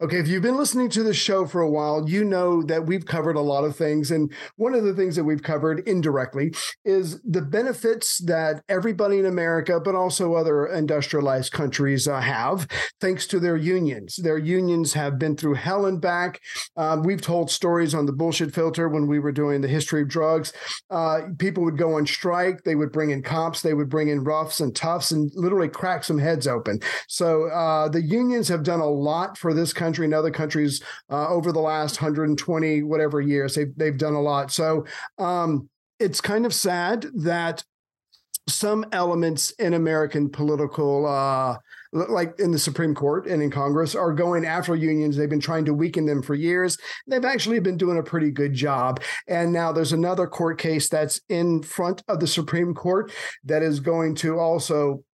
Okay, if you've been listening to the show for a while, you know that we've covered a lot of things. And one of the things that we've covered indirectly is the benefits that everybody in America, but also other industrialized countries uh, have thanks to their unions. Their unions have been through hell and back. Um, we've told stories on the bullshit filter when we were doing the history of drugs. Uh, people would go on strike, they would bring in cops, they would bring in roughs and toughs and literally crack some heads open. So uh, the unions have done a lot for this country and other countries uh, over the last 120 whatever years. They've they've done a lot. So um, it's kind of sad that some elements in American political, uh, like in the Supreme Court and in Congress, are going after unions. They've been trying to weaken them for years. They've actually been doing a pretty good job. And now there's another court case that's in front of the Supreme Court that is going to also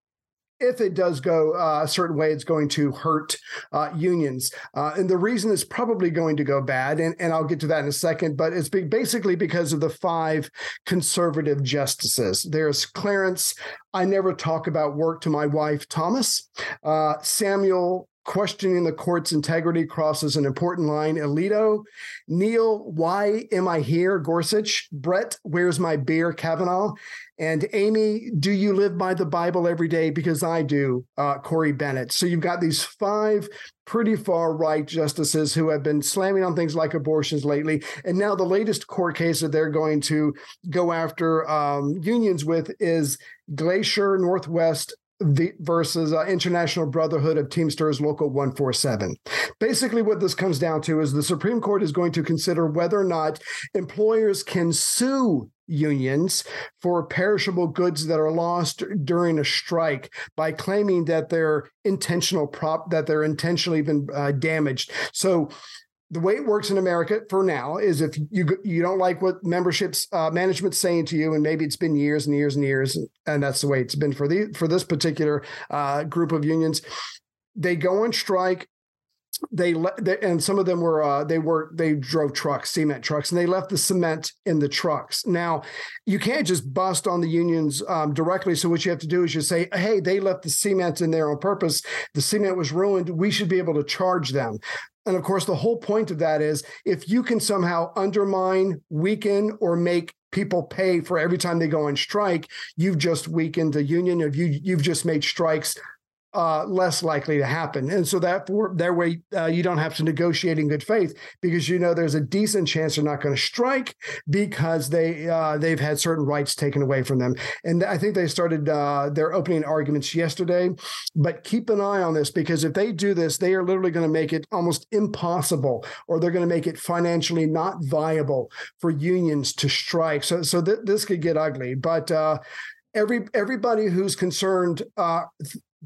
if it does go uh, a certain way, it's going to hurt uh, unions. Uh, and the reason it's probably going to go bad, and, and I'll get to that in a second, but it's basically because of the five conservative justices. There's Clarence, I never talk about work to my wife, Thomas, uh, Samuel questioning the court's integrity crosses an important line. Alito, Neil, why am I here? Gorsuch, Brett, where's my beer? Kavanaugh, and Amy, do you live by the Bible every day? Because I do, uh, Coney Barrett. So you've got these five pretty far right justices who have been slamming on things like abortions lately. And now the latest court case that they're going to go after um, unions with is Glacier Northwest the versus uh, International Brotherhood of Teamsters Local 147. Basically, what this comes down to is the Supreme Court is going to consider whether or not employers can sue unions for perishable goods that are lost during a strike by claiming that they're intentional prop that they're intentionally been uh, damaged. So the way it works in America for now is if you you don't like what memberships uh, management's saying to you, and maybe it's been years and years and years, and that's the way it's been for the for this particular uh, group of unions. They go on strike. They, let and some of them were uh, they were they drove trucks, cement trucks, and they left the cement in the trucks. Now, you can't just bust on the unions um, directly. So what you have to do is you say, "Hey, they left the cement in there on purpose. The cement was ruined. We should be able to charge them." And of course, the whole point of that is if you can somehow undermine, weaken, or make people pay for every time they go on strike, you've just weakened the union. If you you've just made strikes uh, less likely to happen. And so that for that way uh, you don't have to negotiate in good faith because you know there's a decent chance they're not going to strike because they uh, they've had certain rights taken away from them. And I think they started uh, their opening arguments yesterday. But keep an eye on this because if they do this, they are literally going to make it almost impossible, or they're going to make it financially not viable for unions to strike. So so th- this could get ugly. But uh, every everybody who's concerned uh,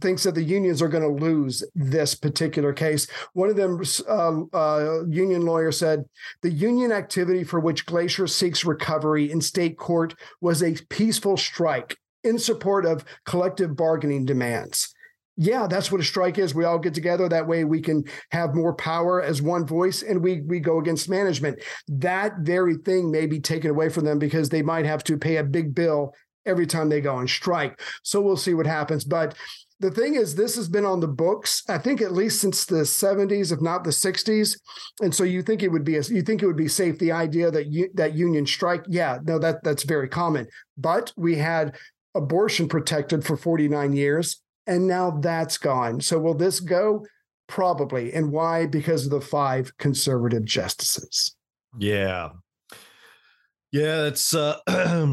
thinks that the unions are going to lose this particular case. One of them, uh, uh, union lawyer, said the union activity for which Glacier seeks recovery in state court was a peaceful strike in support of collective bargaining demands. Yeah, that's what a strike is. We all get together. That way we can have more power as one voice and we we go against management. That very thing may be taken away from them because they might have to pay a big bill every time they go on strike. So we'll see what happens. But the thing is, this has been on the books, I think at least since the 70s, if not the 60s. And so you think it would be a, you think it would be safe. The idea that you, that union strike, yeah, no, that that's very common. But we had abortion protected for 49 years, and now that's gone. So will this go? Probably. And why? Because of the five conservative justices. Yeah. Yeah, it's uh, *clears throat*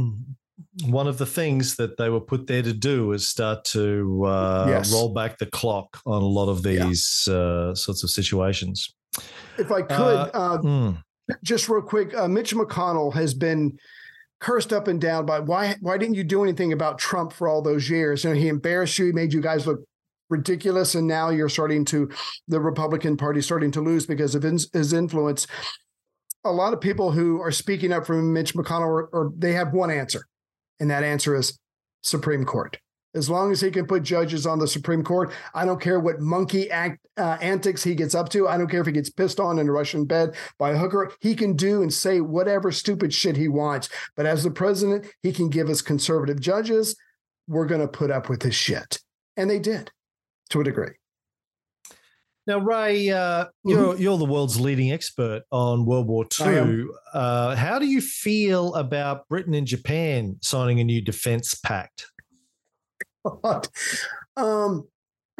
one of the things that they were put there to do is start to uh, yes. roll back the clock on a lot of these yeah. uh, sorts of situations. If I could, uh, mm. just real quick, uh, Mitch McConnell has been cursed up and down by why why didn't you do anything about Trump for all those years? You know, he embarrassed you, he made you guys look ridiculous, and now you're starting to the Republican Party starting to lose because of his influence. A lot of people who are speaking up for Mitch McConnell, or they have one answer and that answer is Supreme Court. As long as he can put judges on the Supreme Court, I don't care what monkey act uh, antics he gets up to. I don't care if he gets pissed on in a Russian bed by a hooker. He can do and say whatever stupid shit he wants. But as the president, he can give us conservative judges. We're going to put up with his shit. And they did to a degree. Now, Ray, uh, you're you're the world's leading expert on World War II. Uh, how do you feel about Britain and Japan signing a new defense pact? *laughs* um,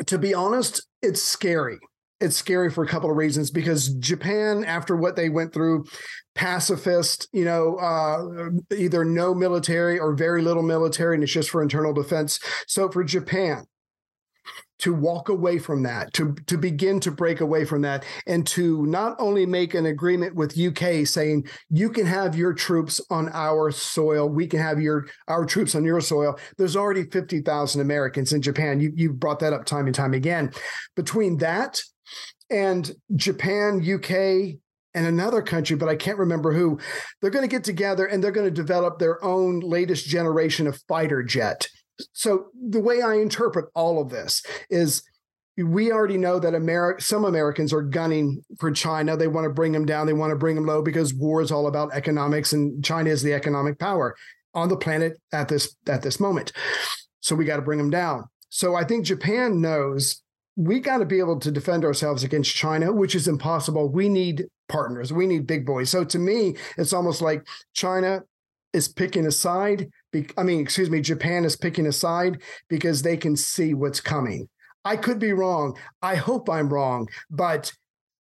to be honest, it's scary. It's scary for a couple of reasons because Japan, after what they went through, pacifist, you know, uh, either no military or very little military, and it's just for internal defense. So for Japan, to walk away from that, to to begin to break away from that, and to not only make an agreement with UK saying you can have your troops on our soil, we can have your our troops on your soil. There's already fifty thousand Americans in Japan. You you brought that up time and time again. Between that and Japan, UK, and another country, but I can't remember who, they're going to get together and they're going to develop their own latest generation of fighter jet so the way I interpret all of this is we already know that America, some Americans are gunning for China. They want to bring them down. They want to bring them low because war is all about economics, and China is the economic power on the planet at this at this moment. So we got to bring them down. So I think Japan knows we got to be able to defend ourselves against China, which is impossible. We need partners. We need big boys. So to me, it's almost like China is picking a side. Be, I mean, excuse me, Japan is picking a side because they can see what's coming. I could be wrong. I hope I'm wrong, but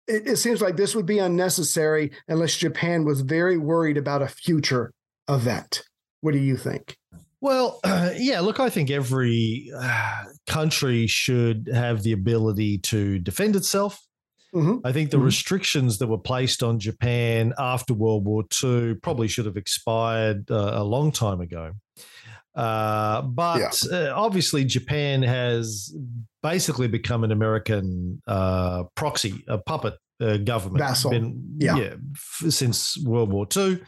it, it seems like this would be unnecessary unless Japan was very worried about a future event. What do you think? Well, uh, *clears throat* yeah, look, I think every uh, country should have the ability to defend itself. Mhm. I think the Mhm. restrictions that were placed on Japan after World War II probably should have expired uh, a long time ago. Uh, but uh, obviously, Japan has basically become an American uh, proxy, a puppet uh, government. Vassal. Been- Yeah. f- since World War II.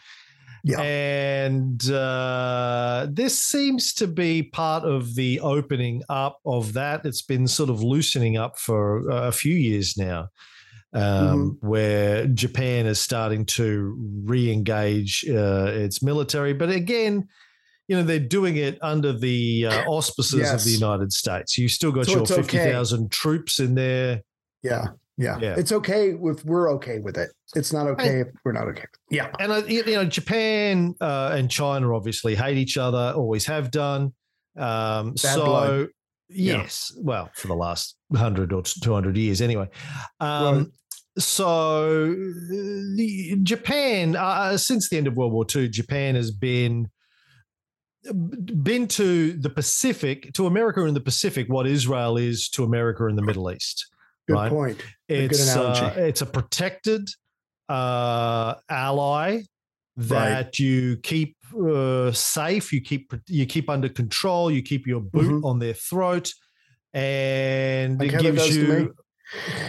Yeah. And uh, this seems to be part of the opening up of that. It's been sort of loosening up for a few years now, um, where Japan is starting to re engage uh, its military. But again, you know, they're doing it under the uh, auspices of the United States. You still got So your it's okay. 50,000 troops in there. Yeah. Yeah. Yeah. It's okay if we're okay with it. It's not okay if we're not okay. Yeah. And uh, you know, Japan uh, and China obviously hate each other, always have done. Um, so blood. Yeah. yes, well, for the last hundred or two hundred years, anyway. Um. So uh, the, Japan, uh, since the end of World War II, Japan has been been to the Pacific, to America in the Pacific, what Israel is to America in the Middle East. Good Right. point. A good It's uh, it's a protected uh, ally that you keep uh, safe, you keep you keep under control, you keep your boot Mhm. on their throat, and Like it gives does to me. you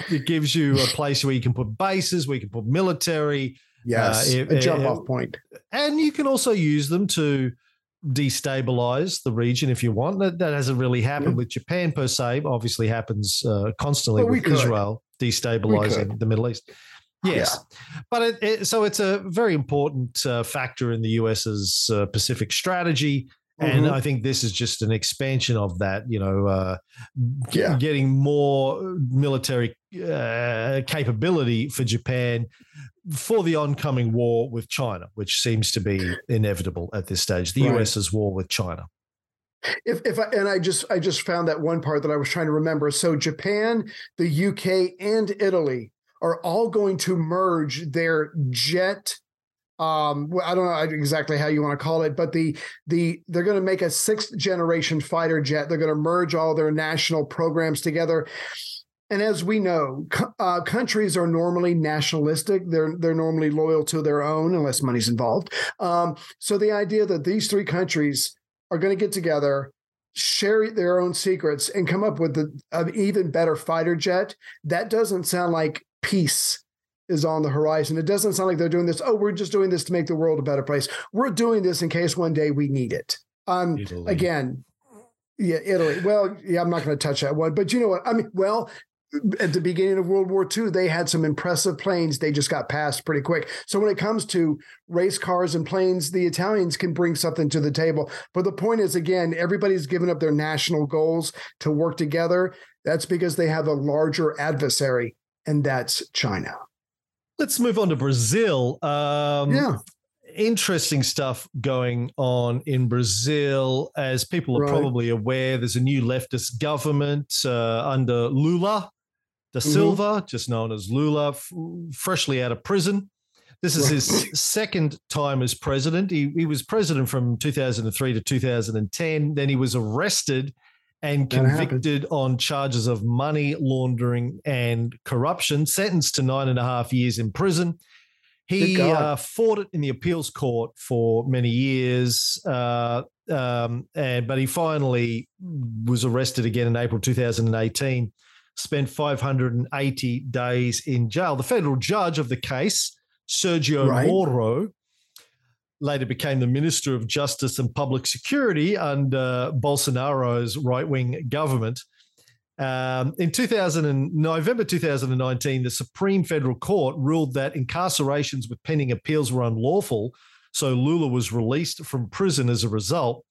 it gives you a place where you can put bases, where you can put military, Yes. if- a jump if- off point. and you can also use them to destabilize the region if you want. That, that hasn't really happened Yeah. with Japan per se. Obviously, happens uh, constantly But with. Israel destabilizing the Middle East. Yes, but it, it, so it's a very important uh, factor in the US's uh, Pacific strategy. And Mhm. I think this is just an expansion of that, you know, uh, Yeah. getting more military uh, capability for Japan for the oncoming war with China, which seems to be inevitable at this stage. The Right. US's war with China. if if I, and I just I just found that one part that I was trying to remember. So Japan, the UK, and Italy are all going to merge their jet. Um, I don't know exactly how you want to call it, but the the they're going to make a sixth generation fighter jet. They're going to merge all their national programs together. And as we know, uh, countries are normally nationalistic. They're they're normally loyal to their own, unless money's involved. Um, so the idea that these three countries are going to get together, share their own secrets, and come up with the, an even better fighter jet. That doesn't sound like peace is on the horizon. It doesn't sound like they're doing this. Oh, we're just doing this to make the world a better place. We're doing this in case one day we need it. Um, Italy. again, yeah, Italy. Well, yeah, I'm not going to touch that one, but you know what? I mean, well, at the beginning of World War II, they had some impressive planes. They just got passed pretty quick. So when it comes to race cars and planes, the Italians can bring something to the table. But the point is, again, everybody's given up their national goals to work together. That's because they have a larger adversary and that's China. Let's move on to Brazil. Um, yeah. Interesting stuff going on in Brazil. As people are Right. probably aware, there's a new leftist government uh, under Lula da Mhm. Silva, just known as Lula, f- freshly out of prison. This is his second time as president. He, he was president from 2003 to 2010. Then he was arrested and That happened. convicted on charges of money laundering and corruption, sentenced to nine and a half years in prison. He uh, fought it in the appeals court for many years, uh, um, and but he finally was arrested again in April 2018. Spent 580 days in jail. The federal judge of the case, Sergio Right. Moro, later became the Minister of Justice and Public Security under Bolsonaro's right wing government. Um, in 2000 and November 2019, the Supreme Federal Court ruled that incarcerations with pending appeals were unlawful. So Lula was released from prison as a result.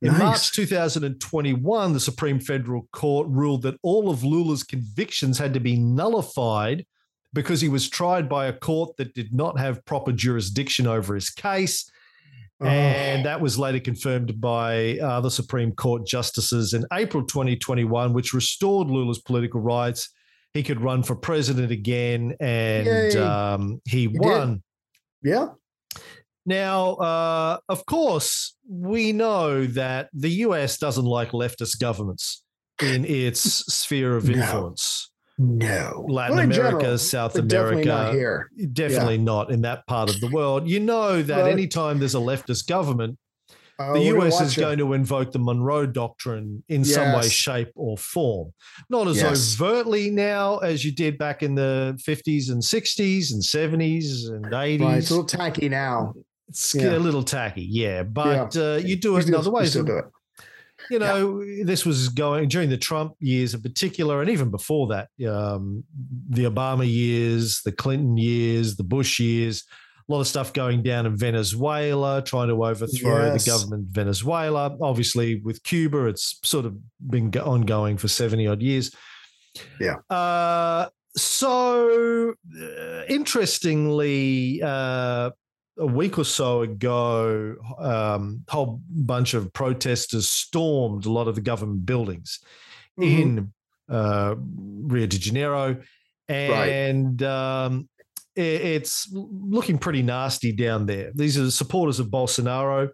In Nice. March 2021, the Supreme Federal Court ruled that all of Lula's convictions had to be nullified because he was tried by a court that did not have proper jurisdiction over his case. Oh, And that was later confirmed by uh, the Supreme Court justices in April 2021, which restored Lula's political rights. He could run for president again, and um, he, did. won. yeah. Now, uh, of course, we know that the US doesn't like leftist governments in its sphere of influence. No. Latin Well, America, general, South but definitely not America, here. definitely not in that part of the world. You know that Right. anytime there's a leftist government, Oh, the US is it. going to invoke the Monroe Doctrine in some way, shape, or form. Not as Yes. overtly now as you did back in the 50s and 60s and 70s and 80s. Right, it's a little tacky now. It's Yeah. a little tacky, yeah, but Uh, you do it in still- other ways. Still do it. You know, this was going during the Trump years in particular, and even before that, um, the Obama years, the Clinton years, the Bush years, a lot of stuff going down in Venezuela, trying to overthrow Yes. the government of Venezuela. Obviously, with Cuba, it's sort of been ongoing for 70 odd years. Yeah. Uh, so, uh, interestingly, uh, a week or so ago, um, a whole bunch of protesters stormed a lot of the government buildings Mhm. in uh, Rio de Janeiro, and um, i- it's looking pretty nasty down there. These are the supporters of Bolsonaro,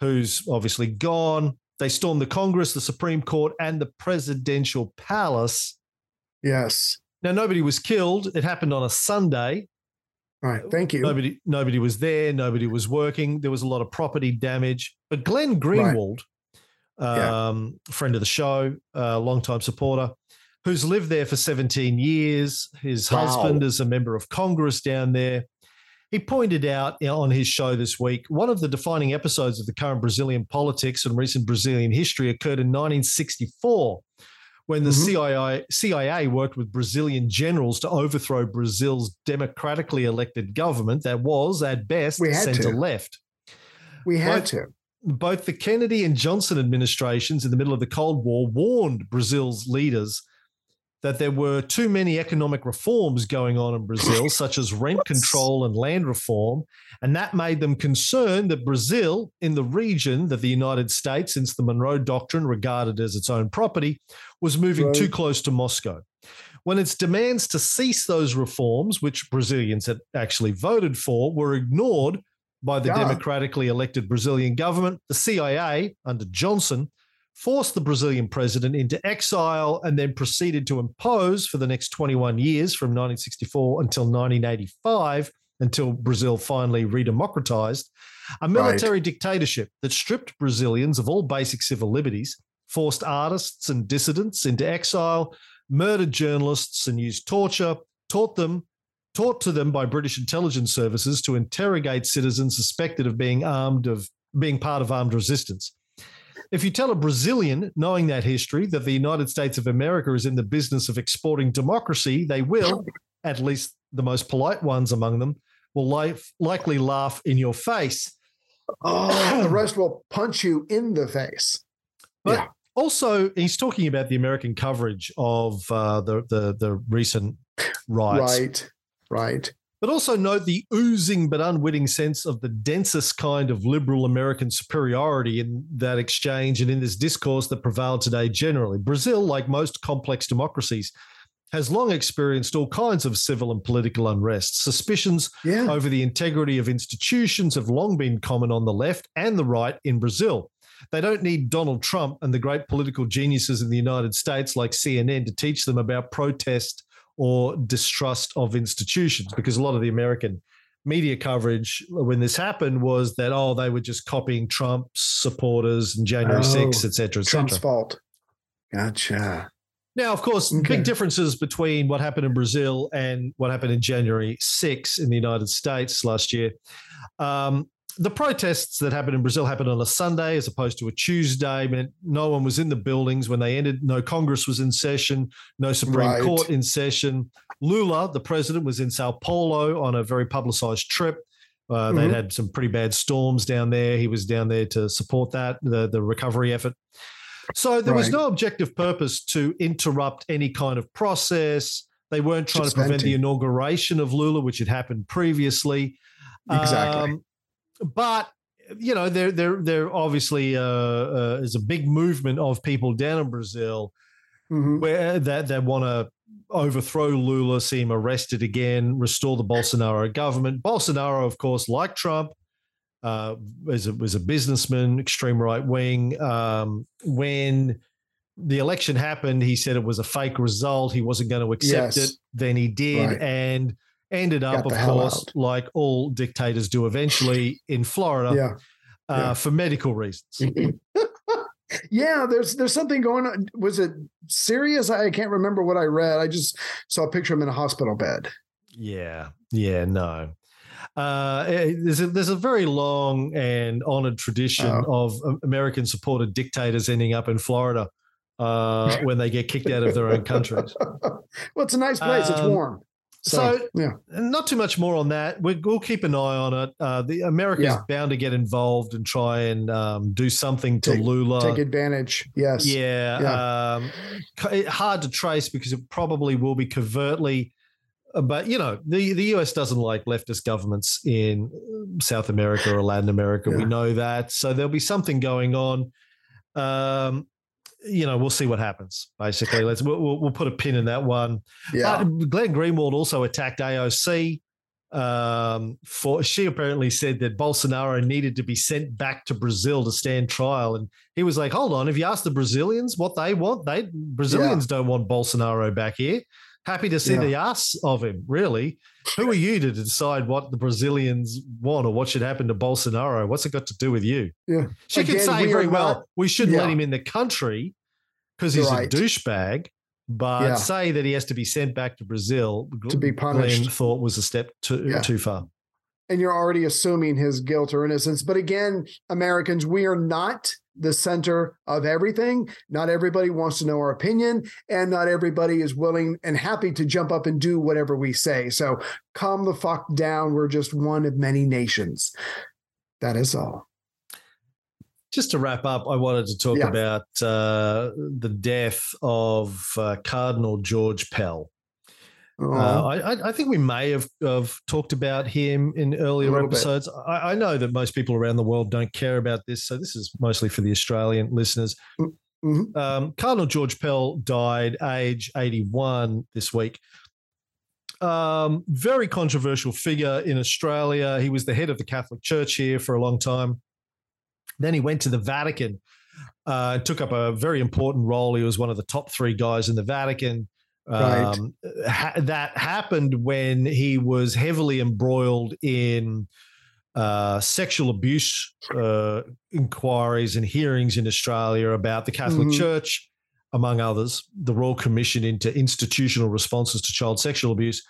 who's obviously gone. They stormed the Congress, the Supreme Court, and the presidential palace. Yes. Now, nobody was killed. It happened on a Sunday. All right. Thank you. Nobody, nobody was there. Nobody was working. There was a lot of property damage. But Glenn Greenwald, Yeah. um, friend of the show, uh, longtime supporter, who's lived there for 17 years. His Wow. husband is a member of Congress down there. He pointed out on his show this week one of the defining episodes of the current Brazilian politics and recent Brazilian history occurred in 1964 when the Mhm. CIA, CIA worked with Brazilian generals to overthrow Brazil's democratically elected government that was, at best, We had to. center left. we had Both- to. Both the Kennedy and Johnson administrations in the middle of the Cold War warned Brazil's leaders that there were too many economic reforms going on in Brazil, *laughs* such as rent control and land reform. And that made them concerned that Brazil, in the region that the United States, since the Monroe Doctrine, regarded as its own property, was moving Right. too close to Moscow. When its demands to cease those reforms, which Brazilians had actually voted for, were ignored by the democratically elected Brazilian government, the CIA, under Johnson, forced the Brazilian president into exile and then proceeded to impose for the next 21 years from 1964 until 1985, until Brazil finally redemocratized, a military dictatorship that stripped Brazilians of all basic civil liberties, forced artists and dissidents into exile, murdered journalists and used torture, taught them taught to them by British intelligence services to interrogate citizens suspected of being armed of being part of armed resistance. If you tell a Brazilian, knowing that history, that the United States of America is in the business of exporting democracy, they will, at least the most polite ones among them, will li- likely laugh in your face. Oh, the *clears throat* rest will punch you in the face. But Yeah. also, he's talking about the American coverage of uh, the, the the recent rights. Right. Right. But also note the oozing but unwitting sense of the densest kind of liberal American superiority in that exchange and in this discourse that prevailed today generally. Brazil, like most complex democracies, has long experienced all kinds of civil and political unrest. Suspicions Yeah. over the integrity of institutions have long been common on the left and the right in Brazil. They don't need Donald Trump and the great political geniuses in the United States like CNN to teach them about protest or distrust of institutions because a lot of the American media coverage when this happened was that oh they were just copying Trump's supporters and January Oh, 6th et cetera, et Trump's cetera. fault. Gotcha. Now, of course, Okay. big differences between what happened in Brazil and what happened in January 6 in the United States last year. Um, the protests that happened in Brazil happened on a Sunday as opposed to a Tuesday. Meant no one was in the buildings when they ended. No Congress was in session. No Supreme Right. Court in session. Lula, the president, was in Sao Paulo on a very publicized trip. Uh, They'd Mhm. had some pretty bad storms down there. He was down there to support that, the, the recovery effort. So there was no objective purpose to interrupt any kind of process. They weren't trying Just to prevent the inauguration of Lula, which had happened previously. Exactly. Um, but you know, there there there obviously uh, uh, is a big movement of people down in Brazil Mhm. where that that want to overthrow Lula, see him arrested again, restore the Bolsonaro government. Bolsonaro, of course, like Trump, uh, was a, was a businessman, extreme right wing. Um, when the election happened, he said it was a fake result. He wasn't going to accept Yes. it. Then he did, Right. and ended up, of course, out. like all dictators do eventually in Florida Yeah. uh, yeah. for medical reasons. *laughs* Yeah, there's there's something going on. Was it serious? I can't remember what I read. I just saw a picture of him in a hospital bed. Yeah, yeah, no. Uh, eh, there's a, there's a very long and honored tradition Oh. of um, American supported dictators ending up in Florida uh, when they get kicked out of their own countries. *laughs* well, it's a nice place. it's Um, warm. So, yeah. not too much more on that. We, we'll keep an eye on it. Uh, the America's Yeah. bound to get involved and try and um, do something to Take- Lula. Take advantage. Yes. Yeah, Um, hard to trace because it probably will be covertly. uh, But you know, the the US doesn't like leftist governments in um, South America or Latin America. We know that, so there'll be something going on. Um, you know, we'll see what happens. Basically, let's we'll, we'll, put a pin in that one. Yeah. Uh, Glenn Greenwald also attacked AOC. Um, for she apparently said that Bolsonaro needed to be sent back to Brazil to stand trial, and he was like, "Hold on, if you ask the Brazilians what they want? They Brazilians don't want Bolsonaro back here. Happy to see Yeah. the ass of him. Really, who are you to decide what the Brazilians want or what should happen to Bolsonaro? What's it got to do with you? Yeah. She can say we very well, not- we shouldn't let him in the country because he's Right. a douchebag. But Yeah. say that he has to be sent back to Brazil To be Glenn punished. thought was a step too Yeah. too far. And you're already assuming his guilt or innocence. But again, Americans, we are not the center of everything. Not everybody wants to know our opinion, and not everybody is willing and happy to jump up and do whatever we say. So calm the fuck down. We're just one of many nations. That is all. Just to wrap up, I wanted to talk Yeah. about uh, the death of uh, Cardinal George Pell. Uh, Oh, I, I- I think we may have, have talked about him in earlier episodes. I, I know that most people around the world don't care about this, so this is mostly for the Australian listeners. mhm. Um, Cardinal George Pell died age 81 this week. Um, very controversial figure in Australia. He was the head of the Catholic Church here for a long time. Then he went to the Vatican, uh, took up a very important role. He was one of the top three guys in the Vatican. Right. Um, ha- that happened when he was heavily embroiled in uh, sexual abuse uh, inquiries and hearings in Australia about the Catholic Mhm. Church, among others, the Royal Commission into Institutional Responses to Child Sexual Abuse.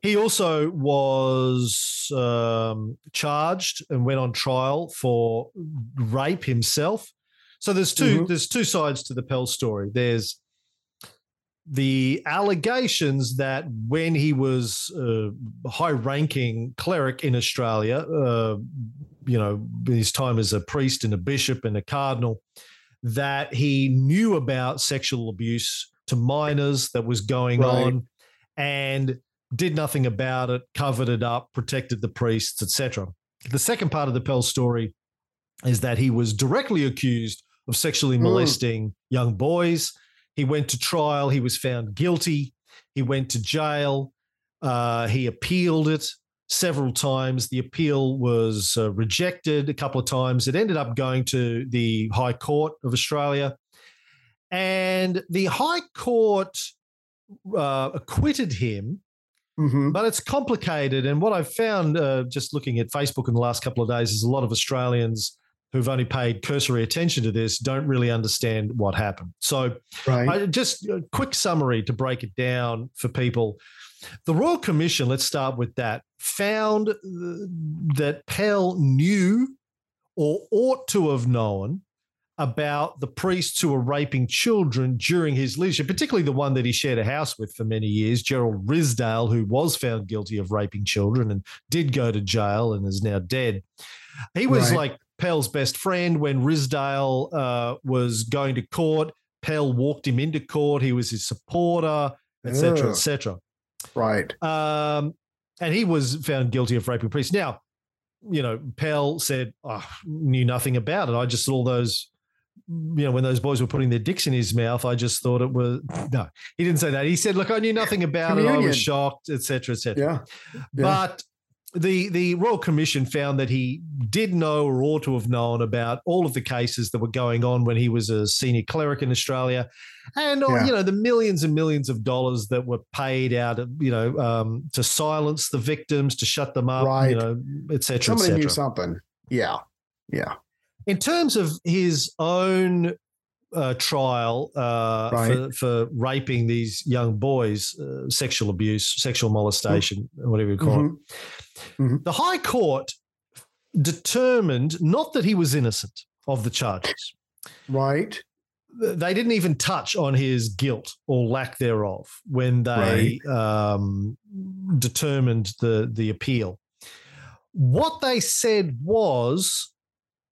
He also was um, charged and went on trial for rape himself. So there's 2 Mhm. there's two sides to the Pell story. There's the allegations that when he was a high-ranking cleric in Australia, uh, you know, his time as a priest and a bishop and a cardinal, that he knew about sexual abuse to minors that was going Right. on, and did nothing about it, covered it up, protected the priests, etc. The second part of the Pell story is that he was directly accused of sexually Mm. molesting young boys. He went to trial. He was found guilty. He went to jail. Uh, he appealed it several times. The appeal was uh, rejected a couple of times. It ended up going to the High Court of Australia. And the High Court uh, acquitted him Mhm. but it's complicated. And what I've found uh, just looking at Facebook in the last couple of days is a lot of Australians who've only paid cursory attention to this don't really understand what happened. So, Right. I, just a quick summary to break it down for people. The Royal Commission, let's start with that, found uh, that Pell knew or ought to have known about the priests who were raping children during his leadership, particularly the one that he shared a house with for many years, Gerald Ridsdale, who was found guilty of raping children and did go to jail and is now dead. He was Right. like Pell's best friend when Ridsdale uh, was going to court. Pell walked him into court. He was his supporter, etc., etc. right. Um, and he was found guilty of raping priests. Now, you know, Pell said, oh, knew nothing about it. I just saw those, you know, when those boys were putting their dicks in his mouth, I just thought it was, no, he didn't say that. He said, look, I knew nothing about it. I was shocked, etc., etc. Yeah. Yeah. But the the Royal Commission found that he did know or ought to have known about all of the cases that were going on when he was a senior cleric in Australia, and uh, Yeah. you know the millions and millions of dollars that were paid out, you know, um, to silence the victims, to shut them up, Right. you know, et cetera, et Somebody knew something. Yeah. Yeah. In terms of his own uh, trial uh, Right. for, for raping these young boys, uh, sexual abuse, sexual molestation, whatever you call it. Mhm. The High Court determined not that he was innocent of the charges. Right. They didn't even touch on his guilt or lack thereof when they um, determined the the appeal. What they said was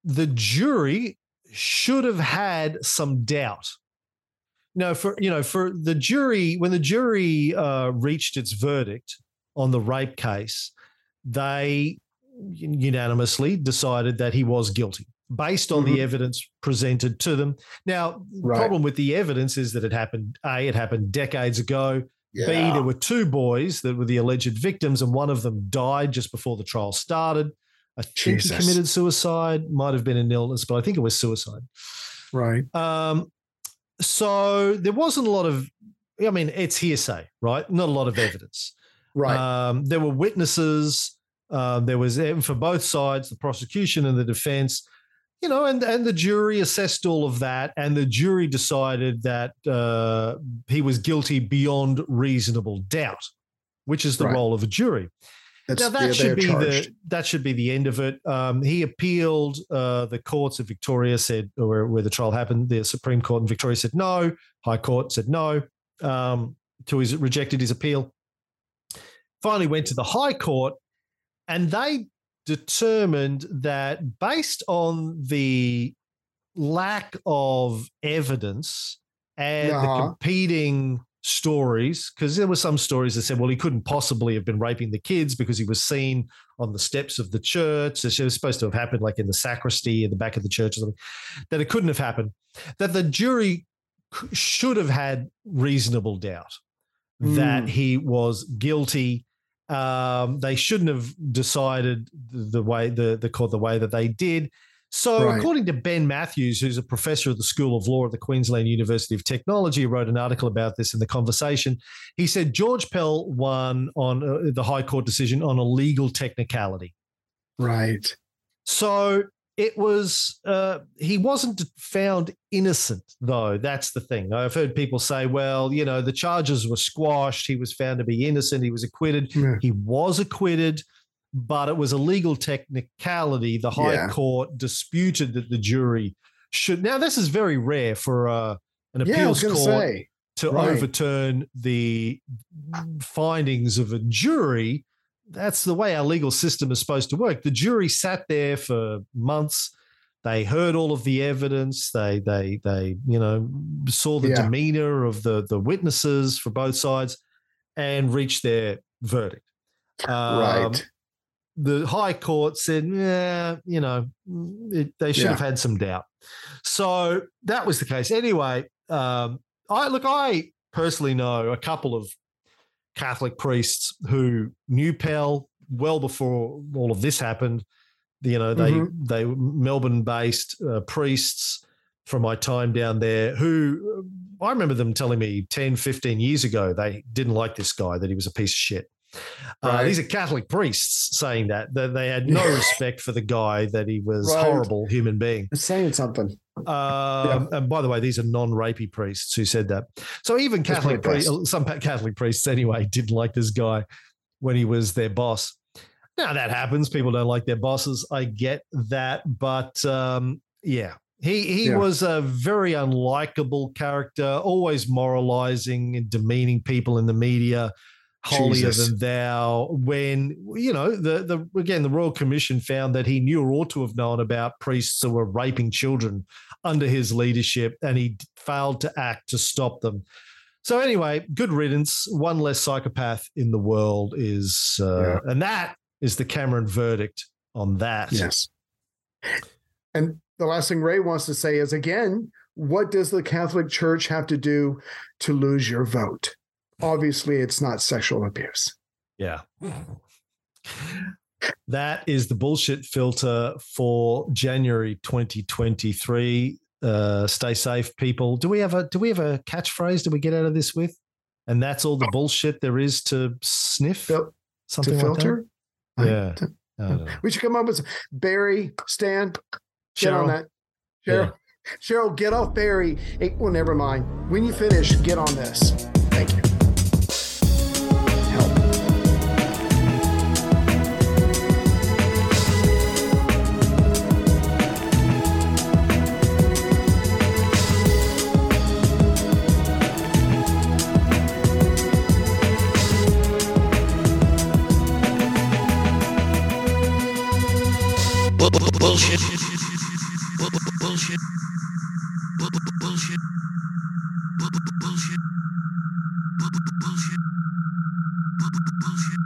the jury should have had some doubt. Now, for you know, for the jury, when the jury uh, reached its verdict on the rape case, they unanimously decided that he was guilty based on Mhm. the evidence presented to them. Now, the Right. problem with the evidence is that it happened, A, it happened decades ago. B, there were two boys that were the alleged victims, and one of them died just before the trial started. I think Jesus. he committed suicide, might have been an illness, but I think it was suicide. Right. Um, so there wasn't a lot of, I mean, it's hearsay, right? Not a lot of evidence. Right. Um, there were witnesses. Um, there was for both sides, the prosecution and the defense. You know, and and the jury assessed all of that, and the jury decided that uh, he was guilty beyond reasonable doubt, which is the Right. role of a jury. That's, Now that should be charged. the that should be the end of it. Um, he appealed. Uh, the courts of Victoria said, where, where the trial happened, the Supreme Court in Victoria said no. High Court said no. Um, to his rejected his appeal. Finally, went to the High Court, and they determined that based on the lack of evidence and the Uh-huh. competing stories, because there were some stories that said, well, he couldn't possibly have been raping the kids because he was seen on the steps of the church. It was supposed to have happened like in the sacristy in the back of the church or something, that it couldn't have happened. That the jury should have had reasonable doubt that Mm. he was guilty. Um, they shouldn't have decided the, the way the, the court the way that they did. So, Right. according to Ben Mathews, who's a professor at the School of Law at the Queensland University of Technology, wrote an article about this in the conversation. He said George Pell won on uh, the High Court decision on a legal technicality. Right. So it was uh, he wasn't found innocent though. That's the thing. I've heard people say, well, you know, the charges were squashed. He was found to be innocent. He was acquitted. Yeah. He was acquitted, but it was a legal technicality. The High Yeah. Court disputed that the jury should. Now, this is very rare for uh, an Yeah, appeals to court say. to Right. overturn the findings of a jury. That's the way our legal system is supposed to work. The jury sat there for months. They heard all of the evidence. They they they you know saw the Yeah. demeanor of the the witnesses for both sides, and reached their verdict. Um, right. The High Court said, yeah, you know, it, they should Yeah. have had some doubt. So that was the case. Anyway, um, I look, I personally know a couple of Catholic priests who knew Pell well before all of this happened. You know, they Mhm. they were Melbourne-based uh, priests from my time down there who uh, I remember them telling me 10, 15 years ago they didn't like this guy, that he was a piece of shit. Uh, these are Catholic priests saying that, that they had no respect for the guy, that he was Right. horrible human being. It's saying something. Um, And by the way, these are non-rapey priests who said that. So even Catholic priests, some Catholic priests anyway, *laughs* didn't like this guy when he was their boss. Now that happens. People don't like their bosses. I get that, but um, yeah, he he Yeah. was a very unlikable character, always moralizing and demeaning people in the media. Holier Jesus. than thou. When you know the the again the Royal Commission found that he knew or ought to have known about priests who were raping children under his leadership, and he failed to act to stop them. So anyway, good riddance. One less psychopath in the world is, uh, Yeah. and that is the Cameron verdict on that. Yes. And the last thing Ray wants to say is again, what does the Catholic Church have to do to lose your vote? Obviously, it's not sexual abuse. Yeah. That is the bullshit filter for January 2023. Uh, stay safe, people. Do we have a do we have a catchphrase? Do we get out of this with? And that's all the bullshit there is to sniff. Fil- Something to like filter? Yeah. I don't. We should come up with Barry, Stan, get on Cheryl? that. Cheryl, Cheryl, get off Barry. Hey, well, never mind. When you finish, get on this. Thank you. Bullshit. Bullshit. Bullshit. Bullshit. Bullshit.